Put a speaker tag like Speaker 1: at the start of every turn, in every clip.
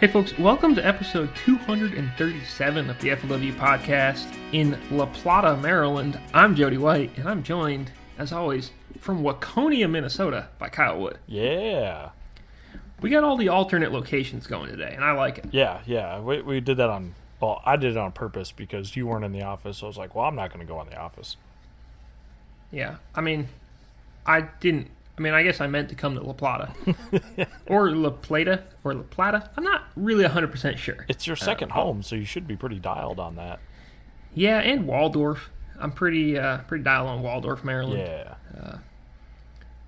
Speaker 1: Hey, folks, welcome to episode 237 of the FLW podcast in La Plata, Maryland. I'm Jody White, and I'm joined, as always, from Waconia, Minnesota, by Kyle Wood.
Speaker 2: Yeah.
Speaker 1: We got all the alternate locations going today, and I like it.
Speaker 2: Yeah, yeah. We, we did that on, well, I did it on purpose because you weren't in the office. So I was like, well, I'm not going to go in the office.
Speaker 1: Yeah, I mean, I didn't. I mean, I guess I meant to come to La Plata or La Plata or La Plata. I'm not really 100% sure.
Speaker 2: It's your second home, so you should be pretty dialed on that.
Speaker 1: Yeah, and Waldorf. I'm pretty uh, pretty dialed on Waldorf, Maryland.
Speaker 2: Yeah.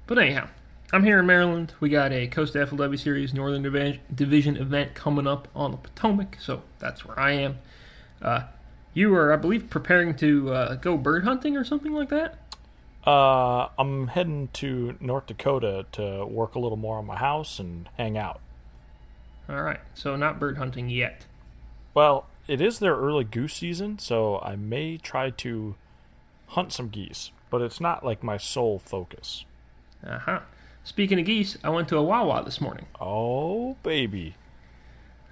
Speaker 1: But anyhow, I'm here in Maryland. We got a Costa FLW Series Northern Divi- Division event coming up on the Potomac, so that's where I am. Uh, you are, I believe, preparing to uh, go bird hunting or something like that.
Speaker 2: Uh, I'm heading to North Dakota to work a little more on my house and hang out.
Speaker 1: All right, so not bird hunting yet.
Speaker 2: Well, it is their early goose season, so I may try to hunt some geese, but it's not like my sole focus.
Speaker 1: Uh huh. Speaking of geese, I went to a Wawa this morning.
Speaker 2: Oh, baby.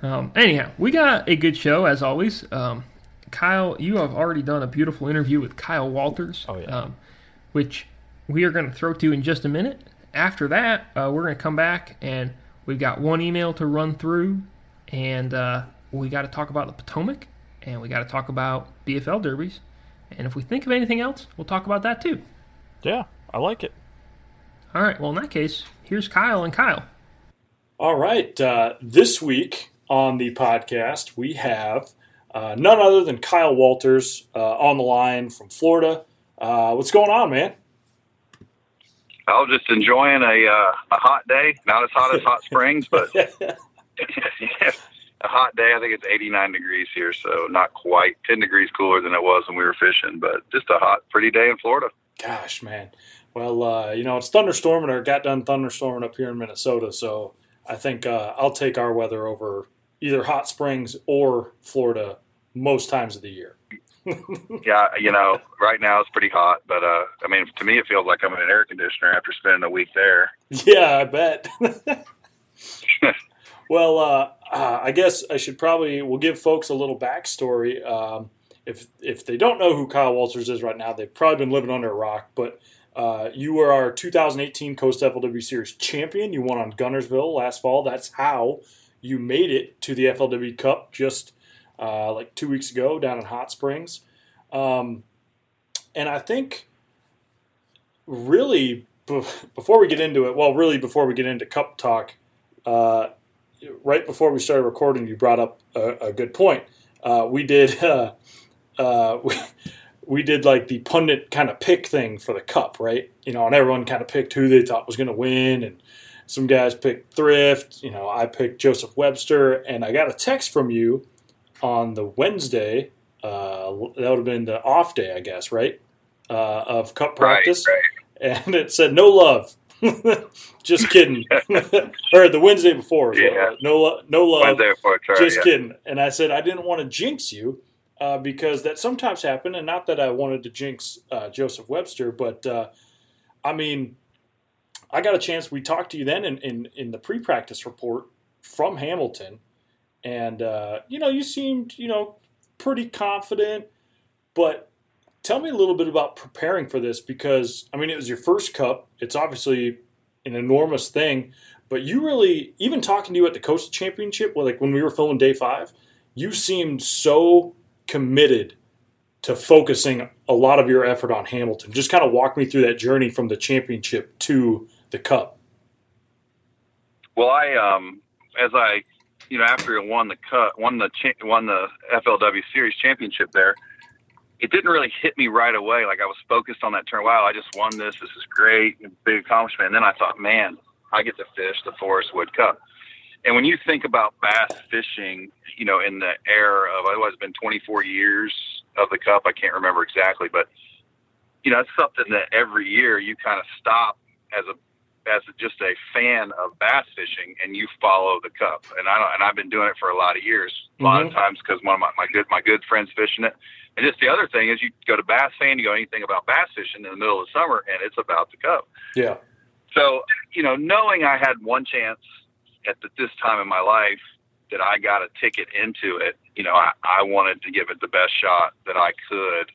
Speaker 1: Um, anyhow, we got a good show as always. Um, Kyle, you have already done a beautiful interview with Kyle Walters.
Speaker 2: Oh, yeah.
Speaker 1: Um, which we are going to throw to in just a minute. After that, uh, we're going to come back and we've got one email to run through, and uh, we got to talk about the Potomac, and we got to talk about BFL derbies, and if we think of anything else, we'll talk about that too.
Speaker 2: Yeah, I like it.
Speaker 1: All right. Well, in that case, here's Kyle and Kyle.
Speaker 3: All right. Uh, this week on the podcast, we have uh, none other than Kyle Walters uh, on the line from Florida. Uh, what's going on, man?
Speaker 4: I was just enjoying a uh, a hot day. Not as hot as Hot Springs, but a hot day. I think it's 89 degrees here, so not quite 10 degrees cooler than it was when we were fishing, but just a hot, pretty day in Florida.
Speaker 3: Gosh, man. Well, uh, you know, it's thunderstorming or got done thunderstorming up here in Minnesota, so I think uh, I'll take our weather over either Hot Springs or Florida most times of the year.
Speaker 4: Yeah, you know, right now it's pretty hot, but uh, I mean, to me, it feels like I'm in an air conditioner after spending a week there.
Speaker 3: Yeah, I bet. well, uh, uh, I guess I should probably we'll give folks a little backstory. Um, if if they don't know who Kyle Walters is right now, they've probably been living under a rock. But uh, you were our 2018 Costa FLW Series champion. You won on Guntersville last fall. That's how you made it to the FLW Cup just uh, like two weeks ago down in Hot Springs. Um, and I think really before we get into it, well, really before we get into cup talk, uh, right before we started recording, you brought up a, a good point. Uh, we did uh, uh, we, we did like the pundit kind of pick thing for the cup, right? You know, and everyone kind of picked who they thought was going to win, and some guys picked Thrift. You know, I picked Joseph Webster, and I got a text from you on the Wednesday. Uh, that would have been the off day, I guess, right? Uh, of cup practice
Speaker 4: Right,
Speaker 3: and it said no love. Just kidding. or the Wednesday before.
Speaker 4: Yeah.
Speaker 3: no, lo- no love.
Speaker 4: Before started,
Speaker 3: Just
Speaker 4: yeah.
Speaker 3: kidding. And I said I didn't want to jinx you uh, because that sometimes happened, and not that I wanted to jinx uh, Joseph Webster, but uh, I mean, I got a chance. We talked to you then in in, in the pre practice report from Hamilton, and uh, you know you seemed you know pretty confident, but tell me a little bit about preparing for this because I mean it was your first cup. It's obviously an enormous thing, but you really even talking to you at the Costa Championship, like when we were filming day five, you seemed so committed to focusing a lot of your effort on Hamilton. Just kind of walk me through that journey from the championship to the cup.
Speaker 4: Well, I um, as I, you know, after I won the cut, won the cha- won the FLW Series championship there, it didn't really hit me right away. Like I was focused on that turn. Wow, I just won this. This is great, big accomplishment. And then I thought, man, I get to fish the Forrest Wood Cup. And when you think about bass fishing, you know, in the era of oh, it's been 24 years of the cup. I can't remember exactly, but you know, it's something that every year you kind of stop as a as just a fan of bass fishing and you follow the cup. And I don't, and I've been doing it for a lot of years. A lot of times because one of my, my good my good friends fishing it. And just the other thing is you go to BassFan, you go anything about bass fishing in the middle of the summer, and it's about the cup.
Speaker 3: Yeah.
Speaker 4: So you know, knowing I had one chance at the, this time in my life that I got a ticket into it, you know, I, I wanted to give it the best shot that I could,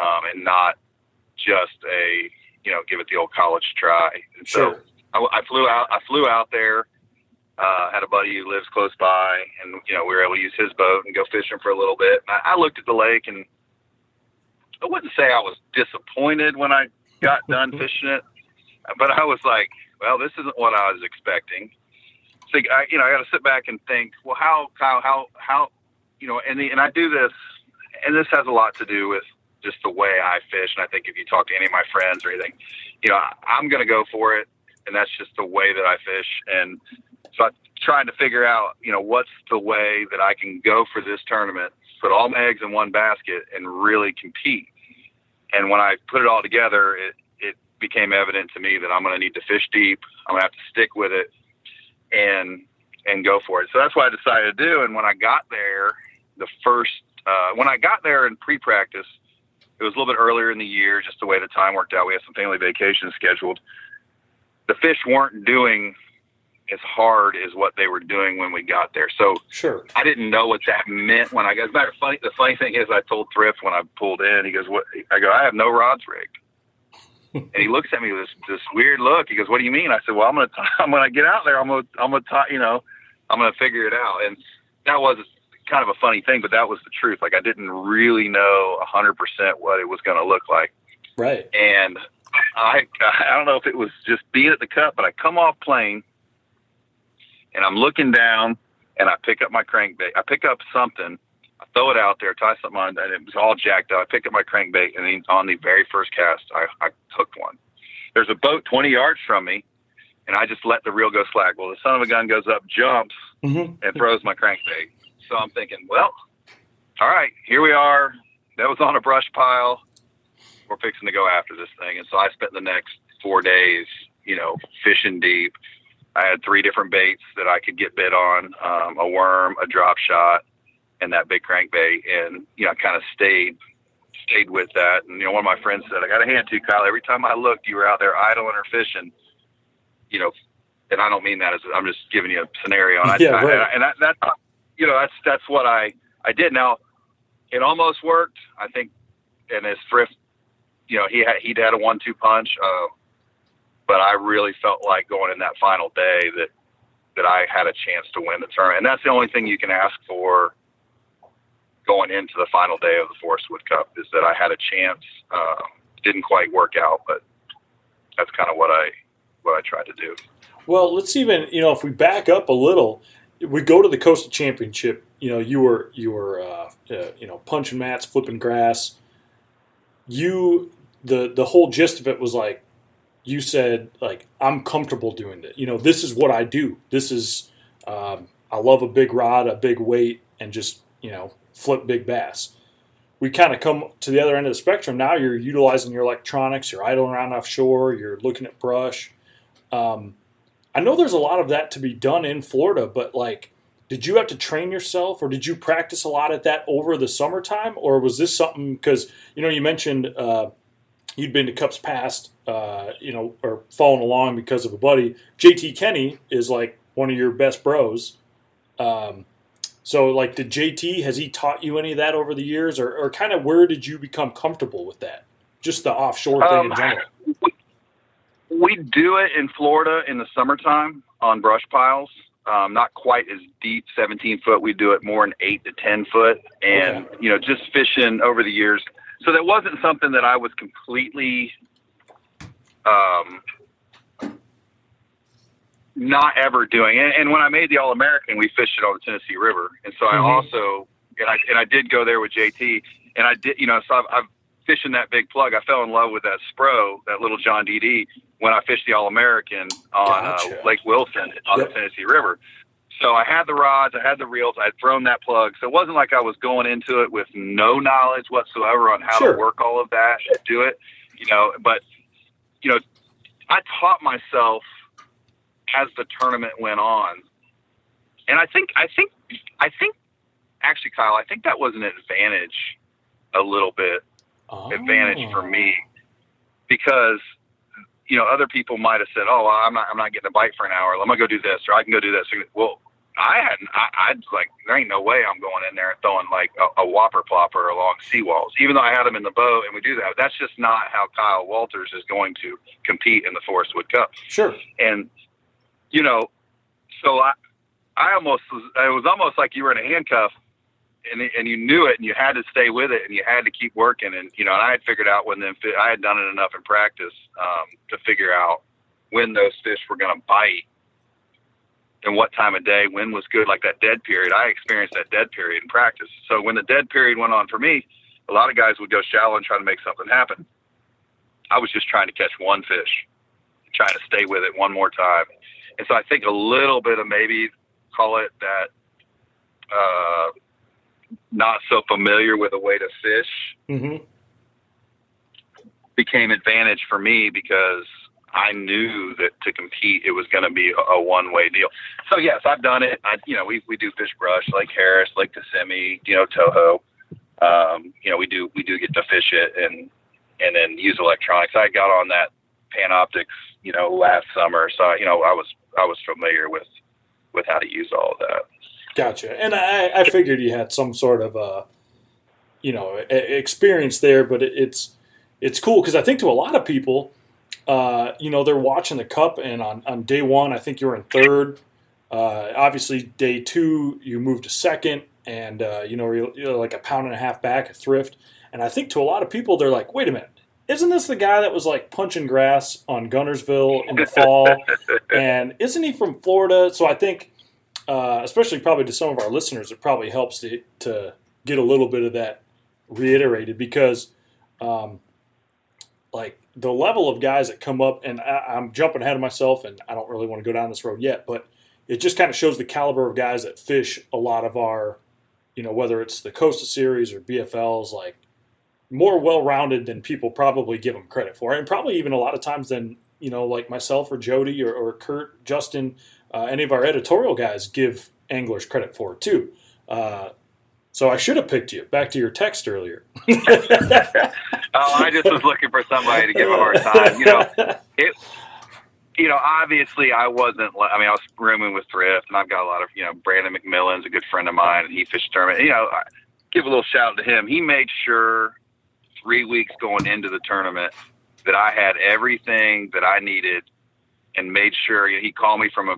Speaker 4: um, and not just a, you know, give it the old college try. And
Speaker 3: Sure.
Speaker 4: so I, I flew out. I flew out there. Uh, had a buddy who lives close by, and you know we were able to use his boat and go fishing for a little bit. And I, I looked at the lake, and I wouldn't say I was disappointed when I got done fishing it, but I was like, well, this isn't what I was expecting. So I, you know, I got to sit back and think, well, how, how, how, how, you know, and the, and I do this, and this has a lot to do with just the way I fish. And I think if you talk to any of my friends or anything, you know, I, I'm going to go for it, and that's just the way that I fish. And so I tried to figure out, you know, what's the way that I can go for this tournament, put all my eggs in one basket, and really compete. And when I put it all together, it it became evident to me that I'm going to need to fish deep. I'm going to have to stick with it, and and go for it. So that's what I decided to do. And when I got there, the first uh, when I got there in pre-practice, it was a little bit earlier in the year, just the way the time worked out. We had some family vacations scheduled. The fish weren't doing as hard as what they were doing when we got there. So
Speaker 3: Sure.
Speaker 4: I didn't know what that meant when I got. As a matter of funny, the funny thing is, I told Thrift when I pulled in. He goes, "What?" I go, "I have no rods rigged." and he looks at me with this this weird look. He goes, "What do you mean?" I said, "Well, I'm gonna t- I'm gonna get out there. I'm gonna I'm gonna t- you know I'm gonna figure it out." And that was kind of a funny thing, but that was the truth. Like I didn't really know a hundred percent what it was gonna look like
Speaker 3: Right.
Speaker 4: and I I don't know if it was just being at the cup, but I come off plane and I'm looking down and I pick up my crankbait. I pick up something, I throw it out there, tie something on, and it was all jacked up. I pick up my crankbait and then on the very first cast, I, I hooked one. There's a boat 20 yards from me, and I just let the reel go slack. Well, the son of a gun goes up, jumps,
Speaker 3: Mm-hmm.
Speaker 4: and throws my crankbait. So I'm thinking, well, all right, here we are. That was on a brush pile. We're fixing to go after this thing. And so I spent the next four days, you know, fishing deep. I had three different baits that I could get bit on um, a worm, a drop shot, and that big crankbait. And, you know, I kind of stayed stayed with that. And, you know, one of my friends said, I got a hand to you, Kyle. Every time I looked, you were out there idling or fishing, you know, and I don't mean that as I'm just giving you a scenario. And, I,
Speaker 3: Yeah,
Speaker 4: I-
Speaker 3: right.
Speaker 4: and that, that, you know, that's that's what I I did. Now, it almost worked. I think, and his thrift, you know, he had he'd had a one-two punch, uh, but I really felt like going in that final day that that I had a chance to win the tournament, and that's the only thing you can ask for going into the final day of the Forrest Wood Cup is that I had a chance. Uh, didn't quite work out, but that's kind of what I what I tried to do.
Speaker 3: Well, let's even you know if we back up a little, we go to the Costa Championship. You know, you were you were uh, uh, you know punching mats, flipping grass. You the the whole gist of it was like you said like I'm comfortable doing it. You know, this is what I do. This is um, I love a big rod, a big weight, and just you know flip big bass. We kind of come to the other end of the spectrum. Now you're utilizing your electronics. You're idling around offshore. You're looking at brush. Um, I know there's a lot of that to be done in Florida, but like, did you have to train yourself or did you practice a lot at that over the summertime? Or was this something, because, you know, you mentioned uh, you'd been to Cups Past, uh, you know, or following along because of a buddy. JT Kenney is like one of your best bros. Um, so, like, did JT, has he taught you any of that over the years? Or, or kind of where did you become comfortable with that? Just the offshore thing in
Speaker 4: Um,
Speaker 3: general.
Speaker 4: We, do it in Florida in the summertime on brush piles. Um, not quite as deep, 17 foot. We do it more in eight to 10 foot, and
Speaker 3: Okay.
Speaker 4: you know, just fishing over the years. So that wasn't something that I was completely um, not ever doing. And, and when I made the All American, we fished it on the Tennessee River, and so I
Speaker 3: Mhm.
Speaker 4: also and I and I did go there with JT, and I did, you know, so I've, I've fishing that big plug. I fell in love with that Spro, that Little John DD, when I fished the All American on
Speaker 3: Gotcha.
Speaker 4: uh, Lake Wilson on
Speaker 3: Yep.
Speaker 4: the Tennessee River. So I had the rods, I had the reels, I had thrown that plug. So it wasn't like I was going into it with no knowledge whatsoever on how
Speaker 3: Sure.
Speaker 4: to work all of that, do it, you know. But you know, I taught myself as the tournament went on, and I think, I think, I think, actually, Kyle, I think that was an advantage a little bit advantage for
Speaker 3: Oh.
Speaker 4: me because you know other people might have said, "Oh, well, I'm not I'm not getting a bite for an hour. I'm gonna go do this, or I can go do this." Well, I hadn't. I, I'd like there ain't no way I'm going in there and throwing like a, a whopper plopper along seawalls. Even though I had them in the boat and we do that, that's just not how Kyle Walters is going to compete in the Forrest Wood Cup.
Speaker 3: Sure.
Speaker 4: And you know, so I, I almost was, it was almost like you were in a handcuff, and and you knew it, and you had to stay with it, and you had to keep working, and you know, and I had figured out when then I had done it enough in practice um, to figure out when those fish were going to bite and what time of day, when was good, like that dead period. I experienced that dead period in practice. So when the dead period went on for me, a lot of guys would go shallow and try to make something happen. I was just trying to catch one fish, trying to stay with it one more time. And so I think a little bit of maybe call it that uh, not so familiar with a way to fish
Speaker 3: Mm-hmm.
Speaker 4: became advantage for me because I knew that to compete it was going to be a, a one way deal. So yes, I've done it. I, you know, we we do fish brush Lake Harris, Lake Kissimmee, you know, Toho. Um, you know, we do we do get to fish it and and then use electronics. I got on that Panoptix, you know, last summer, so you know, I was I was familiar with with how to use all of that.
Speaker 3: Gotcha. And I, I figured you had some sort of uh, you know, experience there, but it, it's it's cool because I think to a lot of people, uh, you know, they're watching the cup, and on, on day one, I think you were in third. Uh, obviously, day two, you moved to second, and uh, you know, you're, you're like a pound and a half back at Thrift. And I think to a lot of people, they're like, "Wait a minute, isn't this the guy that was like punching grass on Guntersville in the fall? and isn't he from Florida?" So I think, uh, especially probably to some of our listeners, it probably helps to to get a little bit of that reiterated because, um, like the level of guys that come up, and I, I'm jumping ahead of myself, and I don't really want to go down this road yet, but it just kind of shows the caliber of guys that fish a lot of our, you know, whether it's the Costa Series or BFLs, like more well-rounded than people probably give them credit for, and probably even a lot of times than you know, like myself or Jody or, or Kurt, Justin, uh, any of our editorial guys give anglers credit for too. Uh, so I should have picked you. Back to your text earlier.
Speaker 4: Oh, I just was looking for somebody to give a hard time. You know, it. You know, obviously, I wasn't. I mean, I was rooming with Thrift, and I've got a lot of. You know, Brandon McMillan's a good friend of mine, and he fished tournament. You know, I give a little shout out to him. He made sure three weeks going into the tournament that I had everything that I needed, and made sure you know, he called me from a.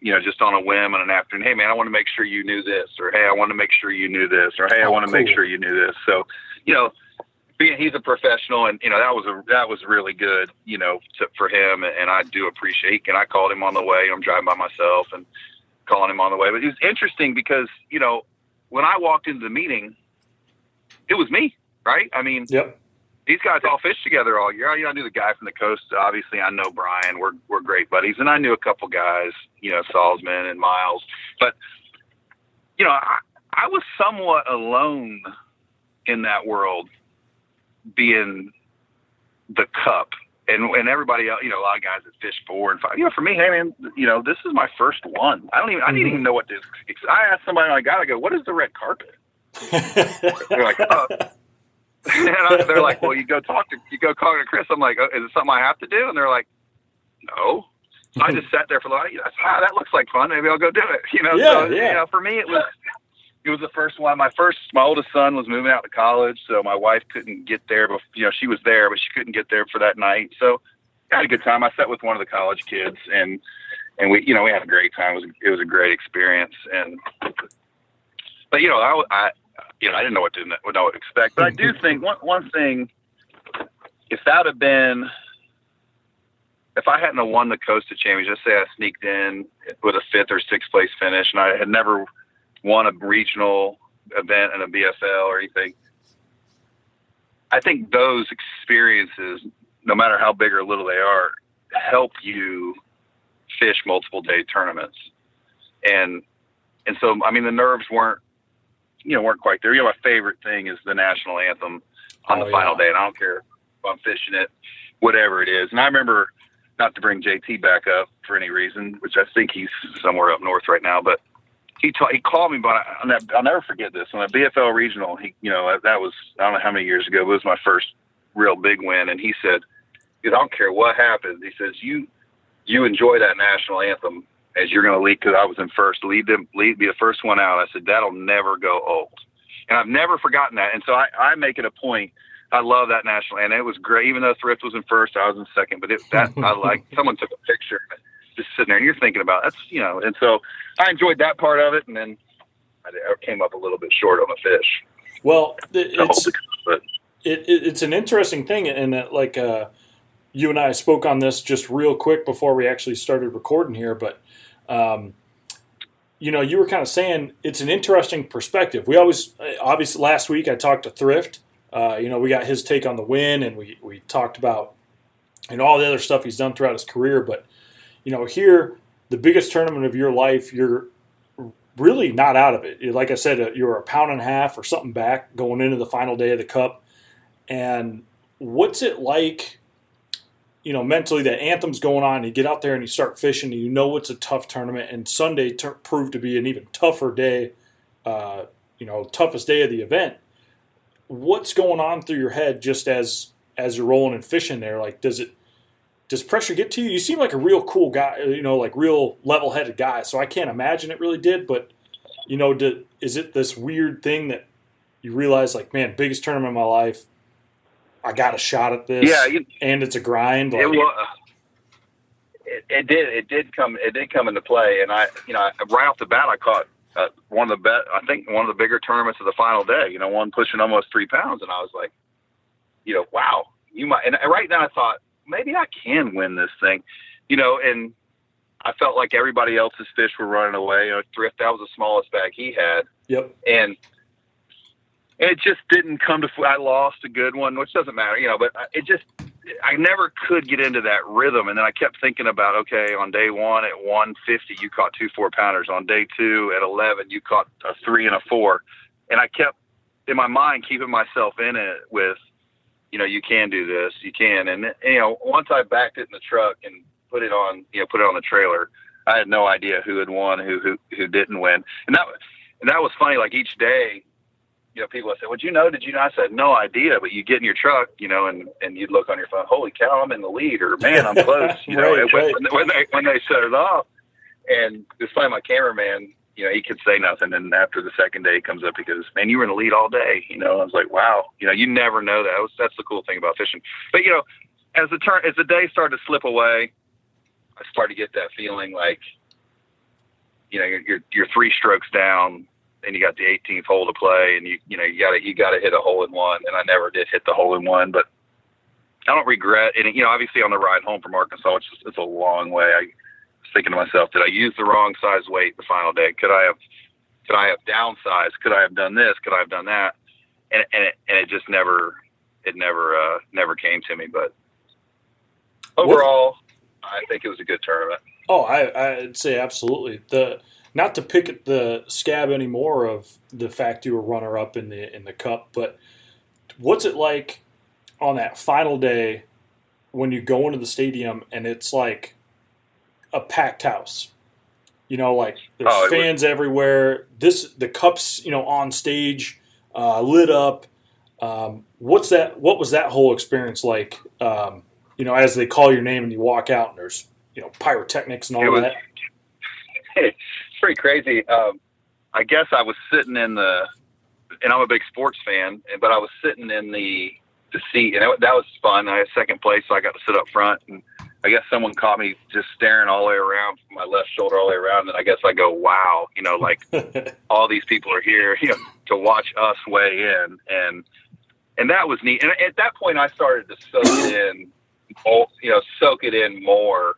Speaker 4: You know, just on a whim on an afternoon. Hey, man, I want to make sure you knew this, or hey, I want to make sure you knew this, or hey, I
Speaker 3: Oh,
Speaker 4: want to make sure you knew this. So, you know, being he's a professional and you know that was a that was really good you know to, for him and I do appreciate and I called him on the way I'm driving by myself and calling him on the way but it was interesting because you know when I walked into the meeting it was me right I mean
Speaker 3: Yep.
Speaker 4: These guys all fished together all year you know I knew the guy from the coast obviously I know Brian we're we're great buddies and I knew a couple guys you know Salzman and Miles but you know I, I was somewhat alone in that world being the cup and and everybody else, you know, a lot of guys that fish four and five. You know, for me, hey man, you know, this is my first one. I don't even I didn't mm-hmm. even know what this. I asked somebody I got, I go, what is the red carpet? They're like, oh. and I, they're like, well, you go talk to you go talk to Chris. I'm like, oh, is it something I have to do? And they're like, no. So I just sat there for a while. You know, ah, that looks like fun. Maybe I'll go do it. You know,
Speaker 3: Yeah,
Speaker 4: so
Speaker 3: yeah.
Speaker 4: you know, for me, it was it was the first one. My first, my oldest son was moving out to college, so my wife couldn't get there. But you know, she was there, but she couldn't get there for that night. So I had a good time. I sat with one of the college kids, and and we, you know, we had a great time. It was it was a great experience. And but you know, I, I you know, I didn't know what to what to expect. But I do think one one thing, if that had been if I hadn't won the Costa Championship, just say I sneaked in with a fifth or sixth place finish, and I had never won a regional event in a BFL or anything, I think those experiences, no matter how big or little they are, help you fish multiple day tournaments. And and so I mean the nerves weren't you know weren't quite there. You know my favorite thing is the national anthem on
Speaker 3: Oh,
Speaker 4: the final
Speaker 3: yeah.
Speaker 4: day, and I don't care if I'm fishing it, whatever it is. And I remember not to bring JT back up for any reason, which I think he's somewhere up north right now, but he ta- he called me, but I, on that, I'll never forget this on a BFL regional. He, you know, that, that was I don't know how many years ago. But it was my first real big win, and he said, "Because I don't care what happens." He says, "You you enjoy that national anthem, as you're going to lead because I was in first, lead them, lead, be the first one out. I said that'll never go old, and I've never forgotten that. And so I, I make it a point. I love that national, and it was great. Even though Thrift was in first, I was in second. But it, that I like. Someone took a picture, just sitting there, and you're thinking about that's you know. And so I enjoyed that part of it, and then I came up a little bit short on the fish.
Speaker 3: Well, it's it, it, it's an interesting thing, and that, like uh, you and I spoke on this just real quick before we actually started recording here, but um, you know, you were kind of saying it's an interesting perspective. We always, obviously, last week I talked to Thrift. Uh, you know, we got his take on the win, and we we talked about and all the other stuff he's done throughout his career. But you know, here, the biggest tournament of your life, you're really not out of it. Like I said, uh, you're a pound and a half or something back going into the final day of the Cup. And what's it like? You know, mentally that anthem's going on, you get out there and you start fishing, and you know it's a tough tournament. And Sunday ter- proved to be an even tougher day, uh, you know, toughest day of the event. What's going on through your head just as as you're rolling and fishing there? Like, does it does pressure get to you? You seem like a real cool guy, you know, like real level headed guy. So I can't imagine it really did. But you know, did, is it this weird thing that you realize, like, man, biggest tournament of my life? I got a shot at this.
Speaker 4: Yeah, you,
Speaker 3: and it's a grind.
Speaker 4: Like, it was. It, it, did. It did come. It did come into play, and I, you know, right off the bat, I caught uh, one of the bet. I think one of the bigger tournaments of the final day. You know, one pushing almost three pounds, and I was like, you know, wow, you might. And right now, I thought maybe I can win this thing. You know, and I felt like everybody else's fish were running away. You know, thrift that was the smallest bag he had.
Speaker 3: Yep.
Speaker 4: And it just didn't come to. I lost a good one, which doesn't matter, you know. But it just, I never could get into that rhythm. And then I kept thinking about, okay, on day one at 150, you caught two four pounders. On day two at 11, you caught a three and a four. And I kept in my mind keeping myself in it with, you know, you can do this, you can. And you know, once I backed it in the truck and put it on, you know, put it on the trailer, I had no idea who had won, who who who didn't win. And that and that was funny. Like each day you know, people would say, "Would you know? Did you know?" I said, "No idea." But you get in your truck, you know, and and you'd look on your phone. Holy cow! I'm in the lead, or man, I'm close. You know, right, when, right. when they when they set it off, and it's funny. My cameraman, you know, he could say nothing, and after the second day, he comes up. He goes, "Man, you were in the lead all day." You know, I was like, "Wow." You know, you never know that. Was, that's the cool thing about fishing. But you know, as the turn as the day started to slip away, I started to get that feeling like, you know, you're you're, you're three strokes down and you got the 18th hole to play, and you you know you got to you got to hit a hole in one, and I never did hit the hole in one, but I don't regret. And you know, obviously on the ride home from Arkansas, it's just, it's a long way. I was thinking to myself, did I use the wrong size weight the final day? Could I have could I have downsized? Could I have done this? Could I have done that? And and it, and it just never it never uh, never came to me. But overall, what? I think it was a good tournament.
Speaker 3: Oh, I I'd say absolutely the not to pick at the scab anymore of the fact you were runner up in the in the cup, but what's it like on that final day when you go into the stadium and it's like a packed house? You know, like there's oh, fans was- everywhere. This the cups, you know, on stage, uh, lit up. Um, what's that? What was that whole experience like? Um, you know, as they call your name and you walk out and there's you know pyrotechnics and all was, that.
Speaker 4: pretty crazy. Um, I guess I was sitting in the, and I'm a big sports fan, but I was sitting in the the seat, and it, that was fun. I had second place, so I got to sit up front, and I guess someone caught me just staring all the way around from my left shoulder all the way around, and I guess I go, "Wow," you know, like all these people are here, you know, to watch us weigh in, and and that was neat. And at that point, I started to soak it in, you know, soak it in more.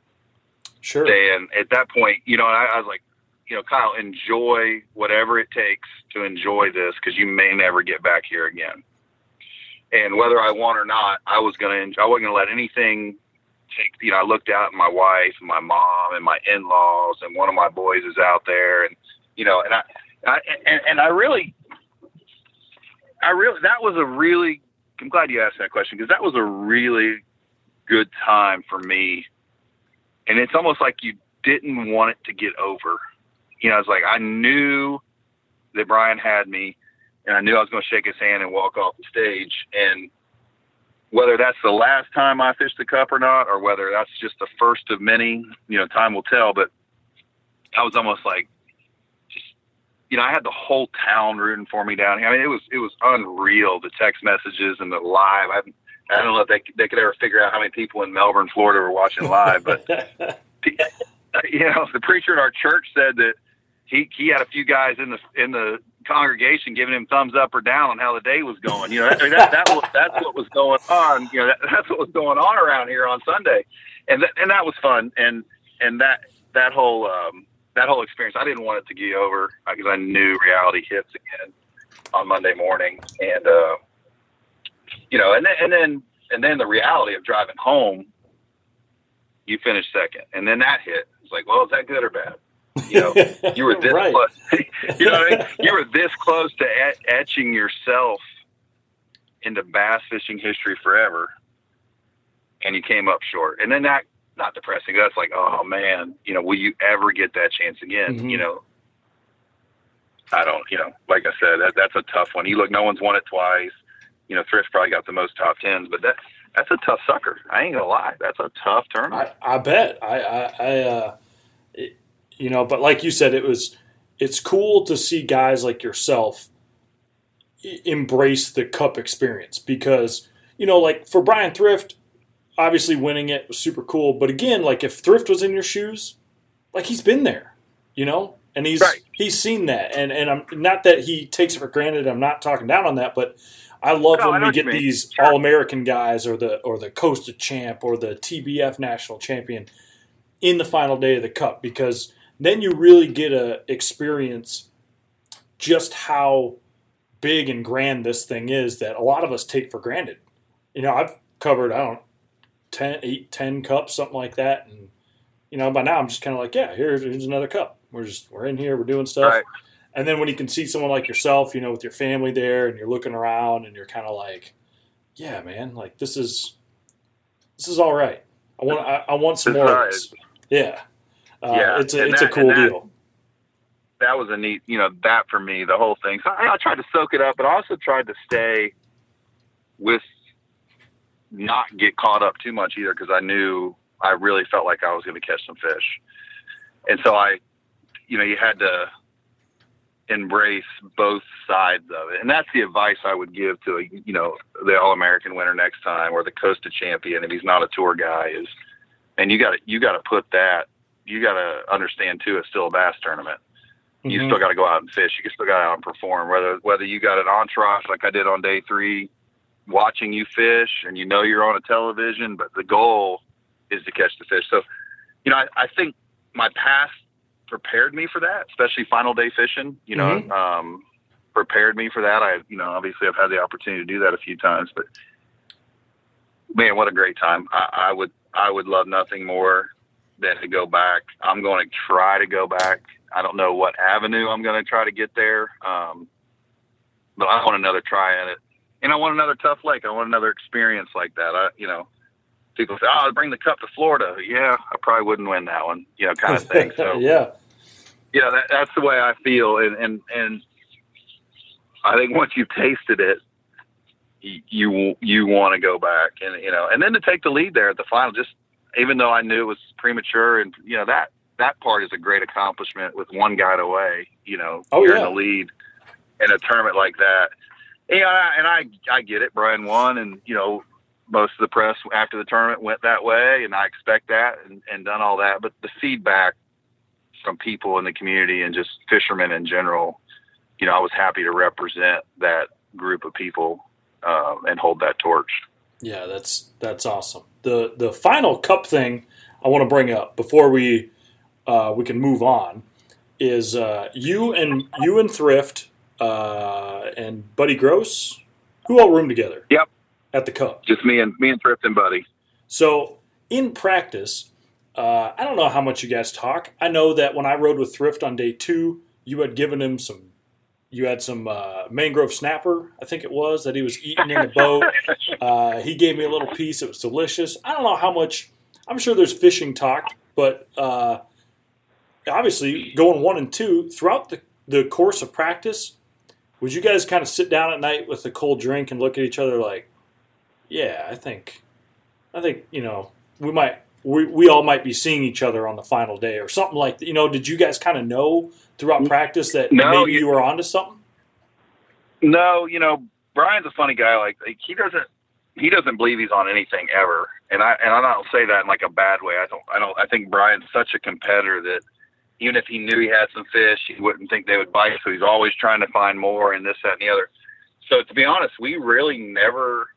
Speaker 3: Sure.
Speaker 4: And at that point, you know, I, I was like, you know, Kyle, enjoy whatever it takes to enjoy this because you may never get back here again. And whether I won or not, I was gonna I wasn't gonna let anything take. You know, I looked out at my wife and my mom and my in-laws, and one of my boys is out there, and you know, and I, I and, and I really, I really that was a really. I'm glad you asked that question because that was a really good time for me, and it's almost like you didn't want it to get over you know, it's like I knew that Brian had me, and I knew I was going to shake his hand and walk off the stage. And whether that's the last time I fished the cup or not, or whether that's just the first of many, you know, time will tell. But I was almost like, just you know, I had the whole town rooting for me down here. I mean, it was it was unreal. The text messages and the live. I, I don't know if they they could ever figure out how many people in Melbourne, Florida, were watching live, but you know, the preacher in our church said that he he had a few guys in the in the congregation giving him thumbs up or down on how the day was going. You know, that, that, that was, that's what was going on. You know, that, that's what was going on around here on Sunday, and that, and that was fun. And and that that whole um, that whole experience, I didn't want it to get over because I knew reality hits again on Monday morning, and uh, you know, and then and then and then the reality of driving home. You finished second, and then that hit. It's like, well, is that good or bad? You know, you were this
Speaker 3: Right.
Speaker 4: close. you know what I mean? You were this close to et- etching yourself into bass fishing history forever, and you came up short. And then that, not depressing. That's like, oh man, you know, will you ever get that chance again?
Speaker 3: Mhm.
Speaker 4: You know, I don't. You know, like I said, that that's a tough one. You look, no one's won it twice. You know, Thrift probably got the most top tens, but that that's a tough sucker. I ain't gonna lie, that's a tough tournament.
Speaker 3: I, I bet. I, I, I uh, you know, but like you said, it was. It's cool to see guys like yourself embrace the cup experience because you know, like for Brian Thrift, obviously winning it was super cool. But again, like if Thrift was in your shoes, like he's been there, you know, and he's
Speaker 4: Right.
Speaker 3: he's seen that. And and I'm not that he takes it for granted. I'm not talking down on that, but I love
Speaker 4: No,
Speaker 3: when
Speaker 4: know
Speaker 3: we get these
Speaker 4: Sure.
Speaker 3: all American guys or the or the Costa champ or the TBF national champion in the final day of the cup because then you really get a experience just how big and grand this thing is that a lot of us take for granted. You know, I've covered I don't know, 10, 8, 10 cups, something like that, and you know by now I'm just kind of like, yeah, here's, here's another cup. We're just we're in here, we're doing stuff.
Speaker 4: Right.
Speaker 3: And then when you can see someone like yourself, you know, with your family there, and you're looking around, and you're kind of like, yeah, man, like this is this is all right. I want I, I want some more
Speaker 4: is
Speaker 3: of this. Yeah, uh,
Speaker 4: Yeah,
Speaker 3: it's a it's a cool
Speaker 4: that-
Speaker 3: deal.
Speaker 4: that was a neat, you know, that for me, the whole thing. So I, I tried to soak it up, but I also tried to stay with not get caught up too much either because I knew I really felt like I was going to catch some fish. And so I, you know, you had to embrace both sides of it. And that's the advice I would give to, a, you know, the All American winner next time or the Costa champion if he's not a tour guy is, and you got to, you got to put that, you got to understand too, it's still a bass tournament you
Speaker 3: Mhm.
Speaker 4: still got to go out and fish. You still got to out and perform. Whether whether you got an entourage like I did on day three, watching you fish, and you know you're on a television, but the goal is to catch the fish. So, you know, I, I think my past prepared me for that, especially final day fishing. You know,
Speaker 3: Mhm.
Speaker 4: um, prepared me for that. I, you know, obviously I've had the opportunity to do that a few times, but man, what a great time! I, I would I would love nothing more than to go back. I'm going to try to go back. I don't know what avenue I'm going to try to get there, um, but I want another try at it, and I want another tough lake. I want another experience like that. I, you know, people say, "Oh, bring the cup to Florida." Yeah, I probably wouldn't win that one, you know, kind of thing. So
Speaker 3: yeah,
Speaker 4: yeah, that, that's the way I feel, and and and I think once you've tasted it, you you, you want to go back, and you know, and then to take the lead there at the final, just even though I knew it was premature, and you know that that part is a great accomplishment with one guy away. You know,
Speaker 3: Oh,
Speaker 4: you're
Speaker 3: yeah.
Speaker 4: in the lead in a tournament like that. Yeah, and I I get it. Brian won, and you know most of the press after the tournament went that way, and I expect that and, and done all that. But the feedback from people in the community and just fishermen in general, you know, I was happy to represent that group of people um, and hold that torch.
Speaker 3: yeah, that's that's awesome. The the final cup thing I want to bring up before we uh, we can move on is uh, you and you and Thrift uh, and Buddy Gross who all room together.
Speaker 4: Yep.
Speaker 3: At the cup.
Speaker 4: Just me and me and Thrift and Buddy.
Speaker 3: So in practice, uh, I don't know how much you guys talk. I know that when I rode with Thrift on day two, you had given him some. You had some uh, mangrove snapper, I think it was, that he was eating in the boat. Uh, he gave me a little piece. It was delicious. I don't know how much. I'm sure there's fishing talk, but uh, obviously going one and two throughout the, the course of practice, would you guys kind of sit down at night with a cold drink and look at each other like, yeah, I think, I think you know we might we, we all might be seeing each other on the final day or something like that. You know, did you guys kind of know throughout practice that
Speaker 4: No,
Speaker 3: maybe
Speaker 4: you-
Speaker 3: you were onto something?
Speaker 4: No, you know, Brian's a funny guy. Like, like he doesn't he doesn't believe he's on anything ever. And I and I don't say that in like a bad way. I don't I don't I think Brian's such a competitor that even if he knew he had some fish, he wouldn't think they would bite. So he's always trying to find more and this, that, and the other. So to be honest, we really never.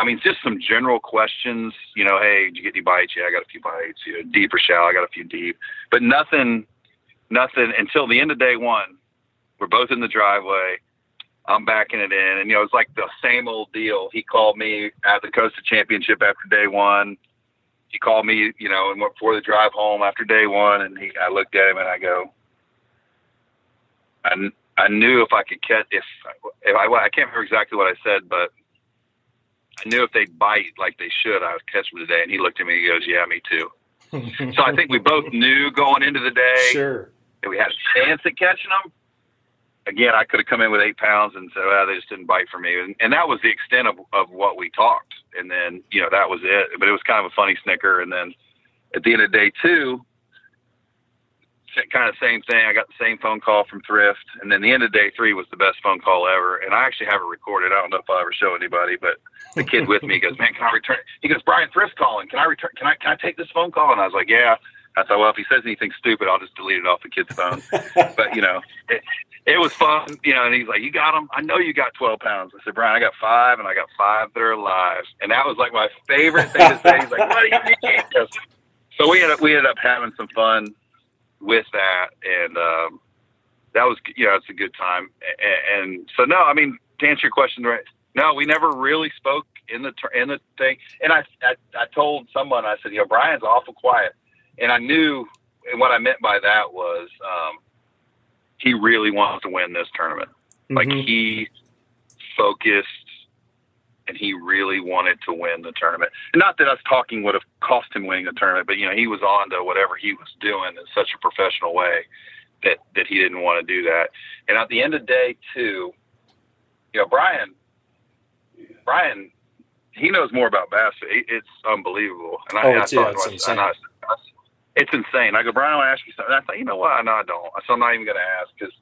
Speaker 4: I mean, just some general questions. You know, hey, did you get any bites? Yeah, I got a few bites. You know, deep or shallow? I got a few deep, but nothing, nothing until the end of day one. We're both in the driveway. I'm backing it in, and you know, it's like the same old deal. He called me at the Costa Championship after day one. He called me, you know, and went for the drive home after day one, and he, I looked at him and I go, I, I knew if I could catch, if if I, I can't remember exactly what I said, but I knew if they'd bite like they should, I would catch them today. And he looked at me, and he goes, "Yeah, me too." So I think we both knew going into the day
Speaker 3: Sure.
Speaker 4: that we had a chance at catching them. Again, I could have come in with eight pounds and said, well, they just didn't bite for me. And, and that was the extent of, of what we talked. And then, you know, that was it. But it was kind of a funny snicker. And then at the end of day two, kind of same thing. I got the same phone call from Thrift. And then the end of day three was the best phone call ever. And I actually have it recorded. I don't know if I'll ever show anybody, but the kid with me goes, man, can I return? He goes, Brian Thrift calling. Can I return? Can I, can I take this phone call? And I was like, yeah. I thought, well, if he says anything stupid, I'll just delete it off the kid's phone. but you know, it, it was fun, you know. And he's like, "You got them? I know you got 12 pounds." I said, "Brian, I got five, and I got five that are alive." And that was like my favorite thing to say. He's like, "What do you mean?" So we ended up we ended up having some fun with that, and um, that was you know it's a good time. And, and so no, I mean to answer your question, right? No, we never really spoke in the in the thing. And I I, I told someone I said, you know, Brian's awful quiet, and I knew, and what I meant by that was. Um, he really wants to win this tournament. Like
Speaker 3: Mhm.
Speaker 4: he focused and he really wanted to win the tournament. Not that us talking would have cost him winning the tournament, but you know, he was on to whatever he was doing in such a professional way that that he didn't want to do that. And at the end of day two, you know, Brian Brian he knows more about bass. It's unbelievable. And I,
Speaker 3: Oh,
Speaker 4: and I
Speaker 3: it's- yeah,
Speaker 4: thought,
Speaker 3: it's insane.
Speaker 4: I- I- it's insane. I go, Brian, I want to ask you something. And I thought, you know what? I know I don't. So I'm not even going to ask because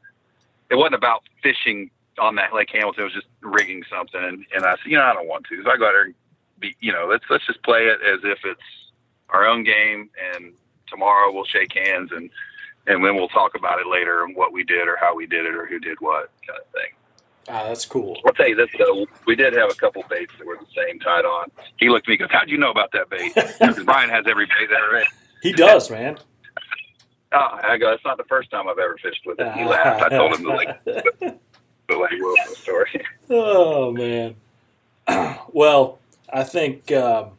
Speaker 4: it wasn't about fishing on that Lake Hamilton. Was just rigging something. And, and I said, you know, I don't want to. So I go out there and be, you know, let's let's just play it as if it's our own game. And tomorrow we'll shake hands and and then we'll talk about it later and what we did or how we did it or who did what kind of thing.
Speaker 3: Ah, that's cool.
Speaker 4: I'll tell you this though, we did have a couple baits that were the same tied on. He looked at me and goes, "How'd you know about that bait?" Because Brian has every bait that ever.
Speaker 3: He does, man.
Speaker 4: Oh, I go, it's not the first time I've ever fished with it. He laughed. I told him the like Wilson story.
Speaker 3: Oh man. well, I think um,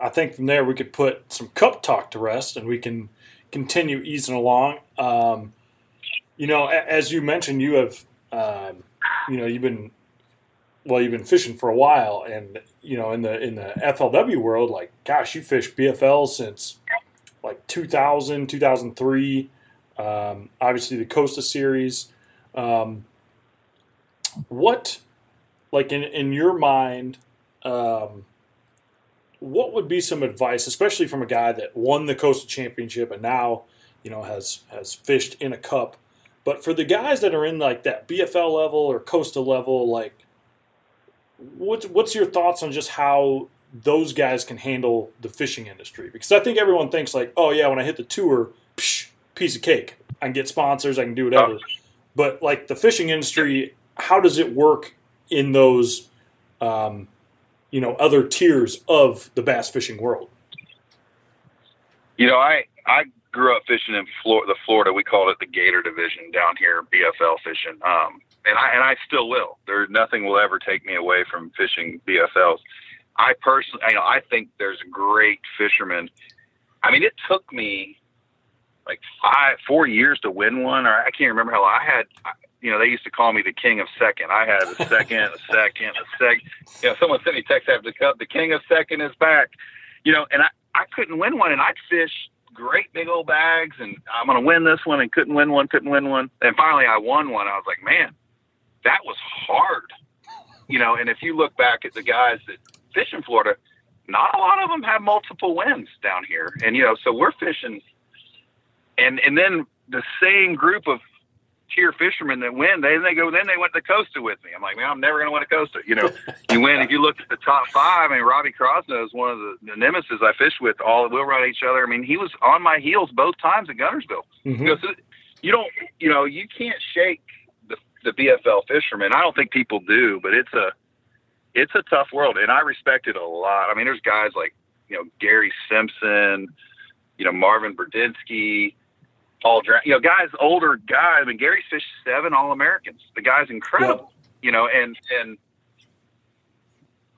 Speaker 3: I think from there we could put some cup talk to rest, and we can continue easing along. Um, you know, as you mentioned, you have um, you know you've been well, you've been fishing for a while, and you know in the in the FLW world, like gosh, you fished BFL since like 2000, 2003. Um, obviously, the Costa Series. Um, what like in in your mind um what would be some advice especially from a guy that won the Costa championship and now you know has has fished in a cup but for the guys that are in like that bfl level or Costa level like what's what's your thoughts on just how those guys can handle the fishing industry? Because i think everyone thinks like oh yeah when i hit the tour psh, piece of cake. I can get sponsors i can do whatever. But like the fishing industry how does it work in those um, you know other tiers of the bass fishing world
Speaker 4: You know, I I grew up fishing in the Florida. We called it the Gator Division down here, BFL fishing. Um, and I and I still will. There nothing will ever take me away from fishing BFLs. I personally, you know, I think there's great fishermen. I mean, it took me like five, four years to win one, or I can't remember how. long. I had, you know, they used to call me the king of second. I had a second, a second, a second. You know, someone sent me text after the cup. The king of second is back. You know, and I I couldn't win one, and I'd fish great big old bags, and I'm gonna win this one, and couldn't win one, couldn't win one, and finally I won one. I was like, man, that was hard. You know, and if you look back at the guys that fish in Florida, not a lot of them have multiple wins down here, and you know, so we're fishing, and and then the same group of tier fishermen that win, they they go then they went to Costa with me. I'm like, man, I'm never gonna win a Costa. You know, you win if you look at the top five. I mean, Robbie Crosno is one of the, the nemesis I fish with. All we'll run each other. I mean, he was on my heels both times at Guntersville.
Speaker 3: Mhm.
Speaker 4: You, know, so you don't, you know, you can't shake the the BFL fishermen. I don't think people do, but it's a it's a tough world, and I respect it a lot. I mean, there's guys like you know Gary Simpson, you know Marvin Burdinsky, Paul, Dra- you know guys, older guys. I mean, Gary's fished seven All Americans. The guy's incredible, you know, and and